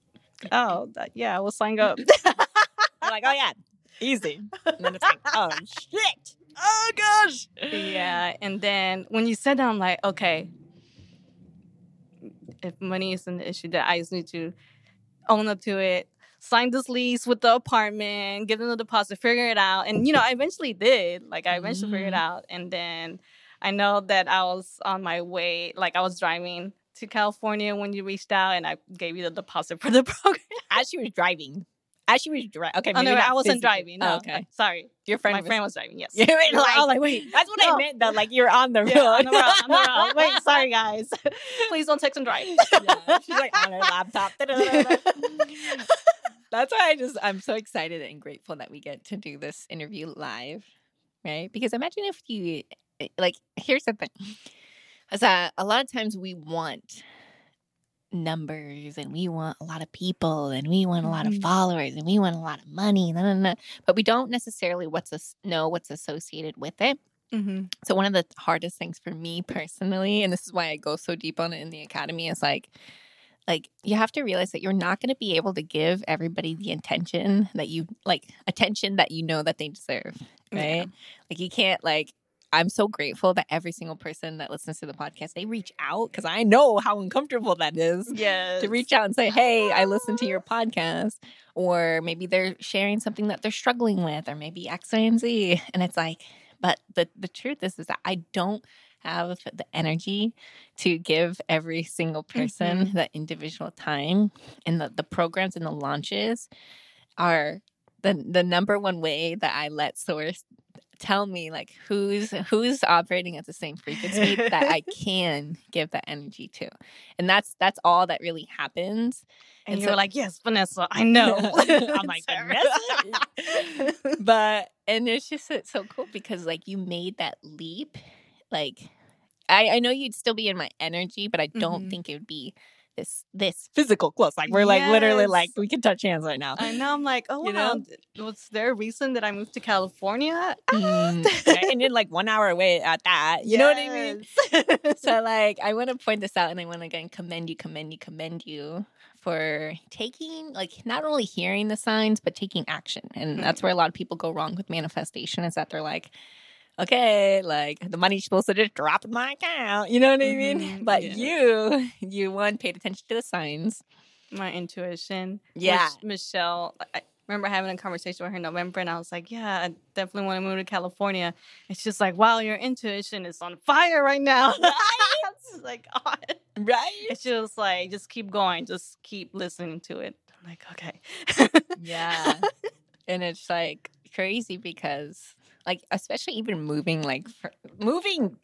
oh. oh, that, yeah, we'll sign up. [laughs] I'm like, oh yeah, easy. And then it's like, [laughs] oh shit. Oh gosh. yeah. And then when you said that, I'm like, okay, if money isn't the issue, that I just need to own up to it, sign this lease with the apartment, give them the deposit, figure it out. And, you know, I eventually did. Like, I eventually figured it Mhm. out. And then I know that I was on my way, like, I was driving to California when you reached out and I gave you the deposit for the [laughs] program. As she was driving. As she was driving. Okay, Oh, no, I wasn't physically. driving. No, Oh, okay. Sorry. Your friend. My was- friend was driving, yes. Yeah, wait, I was like- like, wait. That's what I meant. Though, like you're on the road. [laughs] Yeah, on the road, on the road. Wait, sorry guys. Please don't text and drive. [laughs] Yeah, she's like on her laptop. That's why I just I'm so excited and grateful that we get to do this interview live, right? Because imagine if you like. Here's the thing: is that a lot of times we want numbers and we want a lot of people and we want a lot of Mhm. followers and we want a lot of money, nah, nah, nah, but we don't necessarily what's as- know what's associated with it. mm-hmm. So one of the hardest things for me personally, and this is why I go so deep on it in the academy, is like like you have to realize that you're not going to be able to give everybody the attention that you like attention that you know that they deserve, right? Yeah. Like you can't like I'm so grateful that every single person that listens to the podcast they reach out cuz I know how uncomfortable that is Yes. to reach out and say, "Hey, I listened to your podcast," or maybe they're sharing something that they're struggling with, or maybe X, Y, and Z, and it's like, but the the truth is, is that I don't have the energy to give every single person mm-hmm. the individual time, and the the programs and the launches are the the number one way that I let source tell me like who's who's operating at the same frequency that I [laughs] can give that energy to. And that's that's all that really happens. And, And you're so- like, yes, Vanessa, I know. [laughs] [laughs] I'm like, "Vanessa?" But and it's just it's so cool because like you made that leap. Like I I know you'd still be in my energy, but I don't Mhm. think it would be this this physical close. Like we're like literally like we can touch hands right now. I know. I'm like, oh, You wow. know? Was there a reason that I moved to California? Mm, and then like one hour away at that. You know what I mean? mean? so [laughs] like I want to point this out and I want to again commend you, commend you, commend you for taking like not only hearing the signs but taking action. And that's where a lot of people go wrong with manifestation is that they're like, okay, like the money's supposed to just drop in my account. You know what I mm-hmm. mean? [laughs] But you, you one paid attention to the signs. My intuition. Yeah. Which Michelle, I remember having a conversation with her in November, and I was like, "Yeah, I definitely want to move to California." And she's like, "Wow, your intuition is on fire right now." [laughs] It's like, [laughs] oh. Right? And she was like, "Just keep going, just keep listening to it." I'm like, "Okay." Yeah. and it's like crazy because like especially even moving like for, moving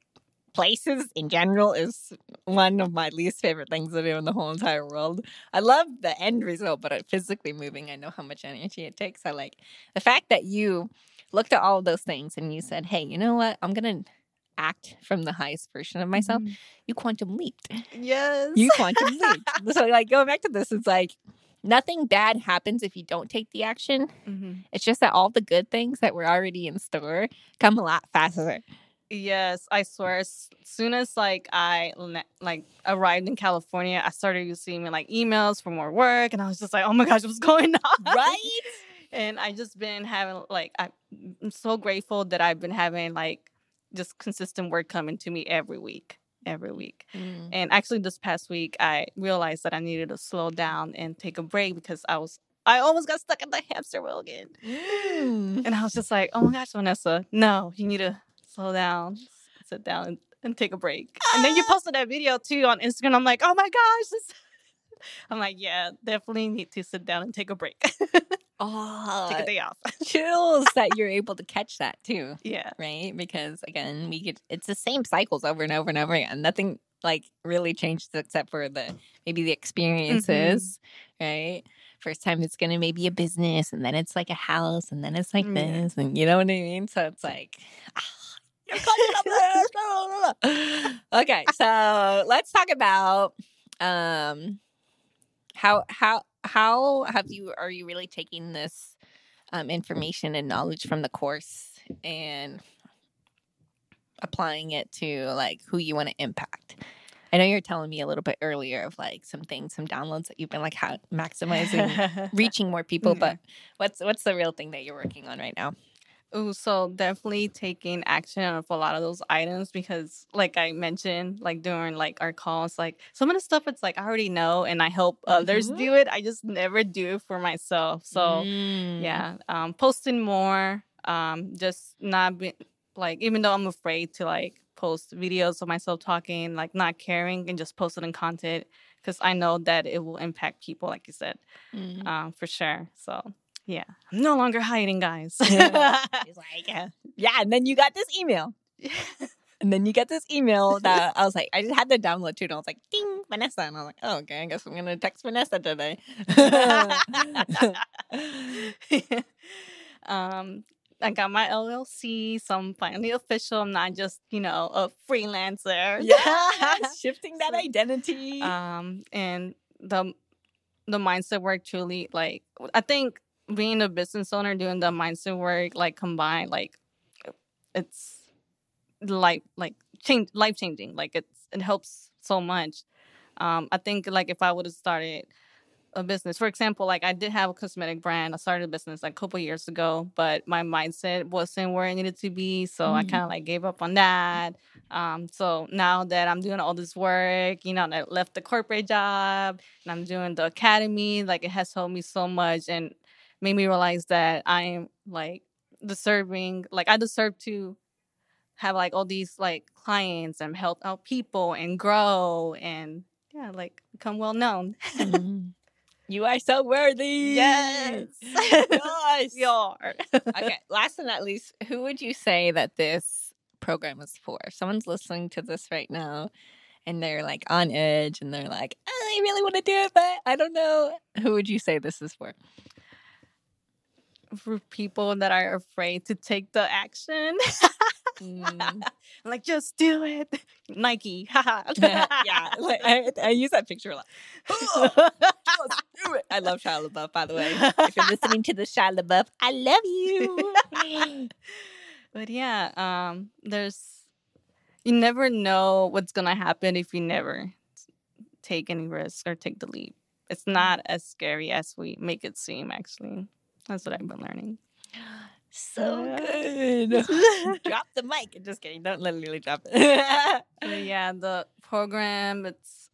places in general is one of my least favorite things to do in the whole entire world. I love the end result, but uh, physically moving, I know how much energy it takes. I like the fact that you looked at all of those things and you said, "Hey, you know what? I'm going to act from the highest version of myself." Mhm. You quantum leaped. Yes. You quantum leaped. [laughs] so like going back to this, it's like nothing bad happens if you don't take the action. Mhm. It's just that all the good things that were already in store come a lot faster. Yes, I swear. As soon as like I like arrived in California, I started receiving like emails for more work, and I was just like, "Oh my gosh, what's [laughs] going on?" Right? and I just been having like I'm so grateful that I've been having like just consistent work coming to me every week, every week. Mm. And actually, this past week, I realized that I needed to slow down and take a break because I was I almost got stuck in the hamster wheel again. Mm. And I was just like, oh my gosh, Vanessa, no, you need to slow down, sit down, and, and take a break. And then you posted that video too on Instagram. I'm like, oh my gosh. This... [laughs] I'm like, yeah, definitely need to sit down and take a break, [laughs] Oh, take a day off. [laughs] chills that you're able to catch that too, yeah. right? Because again, we get it's the same cycles over and over and over again. Nothing like really changes except for the maybe the experiences, right? First time it's gonna maybe a business, and then it's like a house, and then it's like Mm, yeah. this, and you know what I mean. So it's like. ah, you're catching up this. [laughs] okay, so let's talk about um how how how have you are you really taking this um, information and knowledge from the course and applying it to like who you want to impact i know you're telling me a little bit earlier of like some things some downloads that you've been like how maximizing [laughs] reaching more people Mhm. but what's what's the real thing that you're working on right now Ooh, so definitely taking action of a lot of those items because, like I mentioned, like during like our calls, like some of the stuff it's like I already know and I help others Mhm. do it. I just never do it for myself. So Mm. yeah, um, posting more, um, just not be like even though I'm afraid to like post videos of myself talking, like not caring and just posting content because I know that it will impact people, like you said, Mm. um, for sure. So yeah, I'm no longer hiding, guys. [laughs] He's like, yeah. yeah, and then you got this email. [laughs] And then you get this email that I was like, I just had to download too. And I was like, ding, Vanessa. And I was like, oh, okay, I guess I'm going to text Vanessa today. [laughs] um, I got my LLC, so I'm finally official. I'm not just, you know, a freelancer. yeah, shifting that So, identity. um, and the the mindset work truly, like, I think being a business owner, doing the mindset work, like combined, like, it's life, like change, life changing. Like it's it helps so much. Um, I think like if I would have started a business. For example, like I did have a cosmetic brand. I started a business like a couple years ago, but my mindset wasn't where it needed to be. So I Mhm. kind of like gave up on that. Um, so now that I'm doing all this work, you know, and I left the corporate job and I'm doing the academy, like it has helped me so much and made me realize that I am like deserving, like I deserve to have like all these like clients and help out people and grow and yeah, like become well known. Mm. [laughs] You are so worthy. Yes. [laughs] yes. We are. [laughs] okay. Last but not least, who would you say that this program is for? If someone's listening to this right now and they're like on edge and they're like, "Oh, I really want to do it, but I don't know. Who would you say this is for? For people that are afraid to take the action, Mm. [laughs] like just do it. Nike. [laughs] yeah. Like, I, I use that picture a lot. [laughs] Let's do it. I love Shia LaBeouf, by the way. If you're listening to the Shia LaBeouf, I love you. but yeah, um, there's you never know what's gonna happen if you never take any risk or take the leap. It's not as scary as we make it seem. Actually, that's what I've been learning. So good. [laughs] drop the mic. I'm Just kidding. Don't literally drop it. yeah, the program it's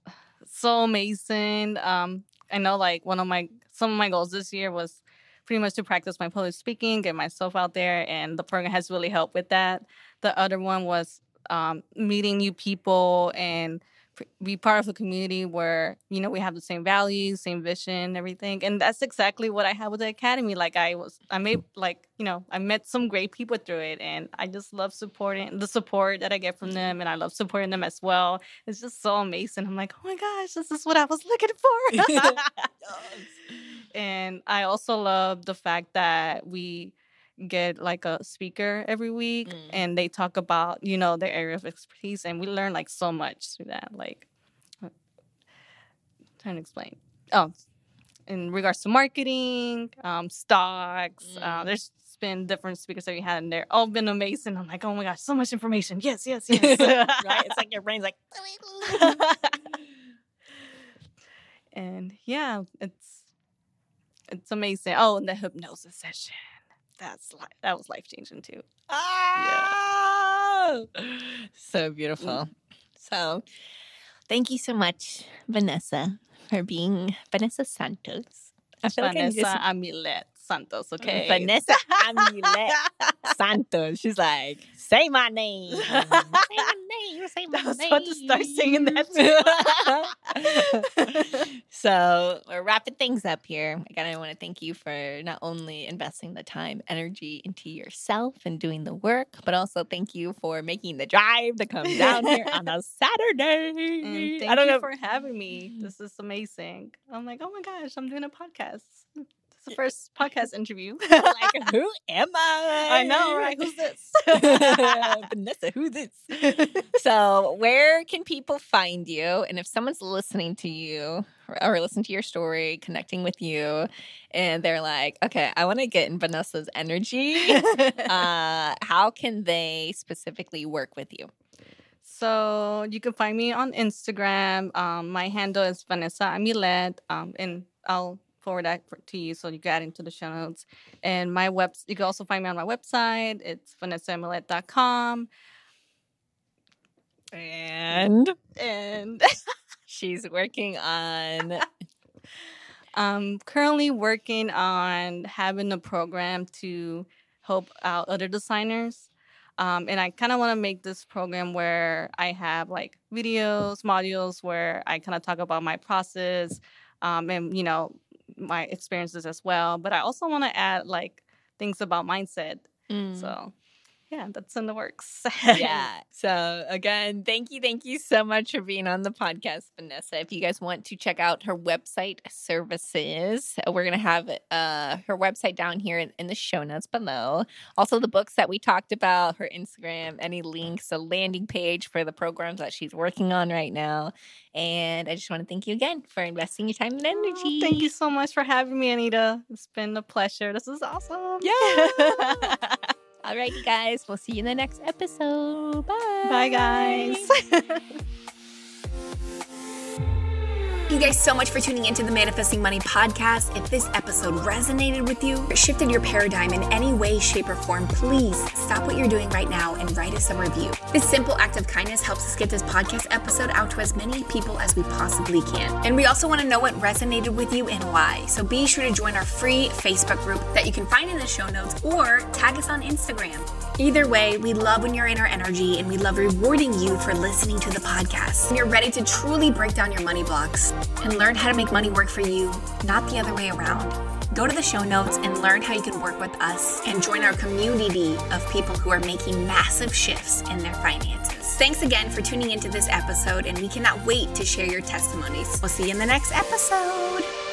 so amazing. Um, I know like one of my some of my goals this year was pretty much to practice my public speaking, get myself out there, and the program has really helped with that. The other one was um, meeting new people and be part of a community where you know we have the same values same vision everything. And that's exactly what i had with the academy. Like i was i made like you know i met some great people through it and i just love supporting the support that i get from mm-hmm. them and i love supporting them as well. It's just so amazing. I'm like oh my gosh this is what i was looking for. [laughs] [laughs] And i also love the fact that we get like a speaker every week mm. and they talk about you know their area of expertise and we learn like so much through that like uh, trying to explain. Oh in regards to marketing um, stocks uh, mm. uh, there's been different speakers that we had and they're all been amazing. I'm like oh my gosh so much information. Yes yes [laughs] yes. Right? It's like your brain's like [laughs] and yeah it's it's amazing. Oh and the hypnosis session that's li- that was life changing too. Ah, yeah. [laughs] so beautiful. Mm. So, thank you so much, Vanessa, for being Vanessa Santos. I feel Vanessa like I just... Santos, uh, okay? Vanessa Amilet [laughs] Santos. She's like, say my name. say my name. You say [laughs] my I was name. about to start singing that too. [laughs] so we're wrapping things up here. Again, I want to thank you for not only investing the time, energy into yourself and doing the work, but also thank you for making the drive to come down here on a Saturday. And thank I don't you know. for having me. Mm. This is amazing. I'm like, oh my gosh, I'm doing a podcast. It's the first podcast interview. [laughs] like, who am I? I know, right? Who's this? [laughs] Vanessa, who's this? [laughs] so, where can people find you? And if someone's listening to you or, listen to your story, connecting with you, and they're like, okay, I want to get in Vanessa's energy, uh, how can they specifically work with you? So you can find me on Instagram. Um, my handle is Vanessa Amilet, um, and I'll forward that to you so you can add into the show notes. And my web, you can also find me on my website. It's vanessaamilet.com. And and [laughs] she's working on [laughs] I'm currently working on having a program to help out other designers. Um, and I kind of want to make this program where I have like videos, modules where I kind of talk about my process, um, and you know my experiences as well. But I also want to add like things about mindset. Mm. So yeah, that's in the works. [laughs] yeah. So again, thank you, thank you so much for being on the podcast, Vanessa. If you guys want to check out her website services, we're gonna have uh, her website down here in, in, the show notes below. Also, the books that we talked about, her Instagram, any links, a landing page for the programs that she's working on right now. And I just want to thank you again for investing your time and energy. Oh, thank you so much for having me, Anita. It's been a pleasure. This is awesome. Yeah. [laughs] Alrighty, guys. We'll see you in the next episode. Bye. Bye, guys. [laughs] you guys so much for tuning into the Manifesting Money podcast. If this episode resonated with you, or shifted your paradigm in any way, shape, or form, please stop what you're doing right now and write us a review. This simple act of kindness helps us get this podcast episode out to as many people as we possibly can. And we also want to know what resonated with you and why. So be sure to join our free Facebook group that you can find in the show notes or tag us on Instagram. Either way, we love when you're in our energy and we love rewarding you for listening to the podcast. When you're ready to truly break down your money blocks and learn how to make money work for you, not the other way around. Go to the show notes and learn how you can work with us and join our community of people who are making massive shifts in their finances. Thanks again for tuning into this episode, and we cannot wait to share your testimonies. We'll see you in the next episode.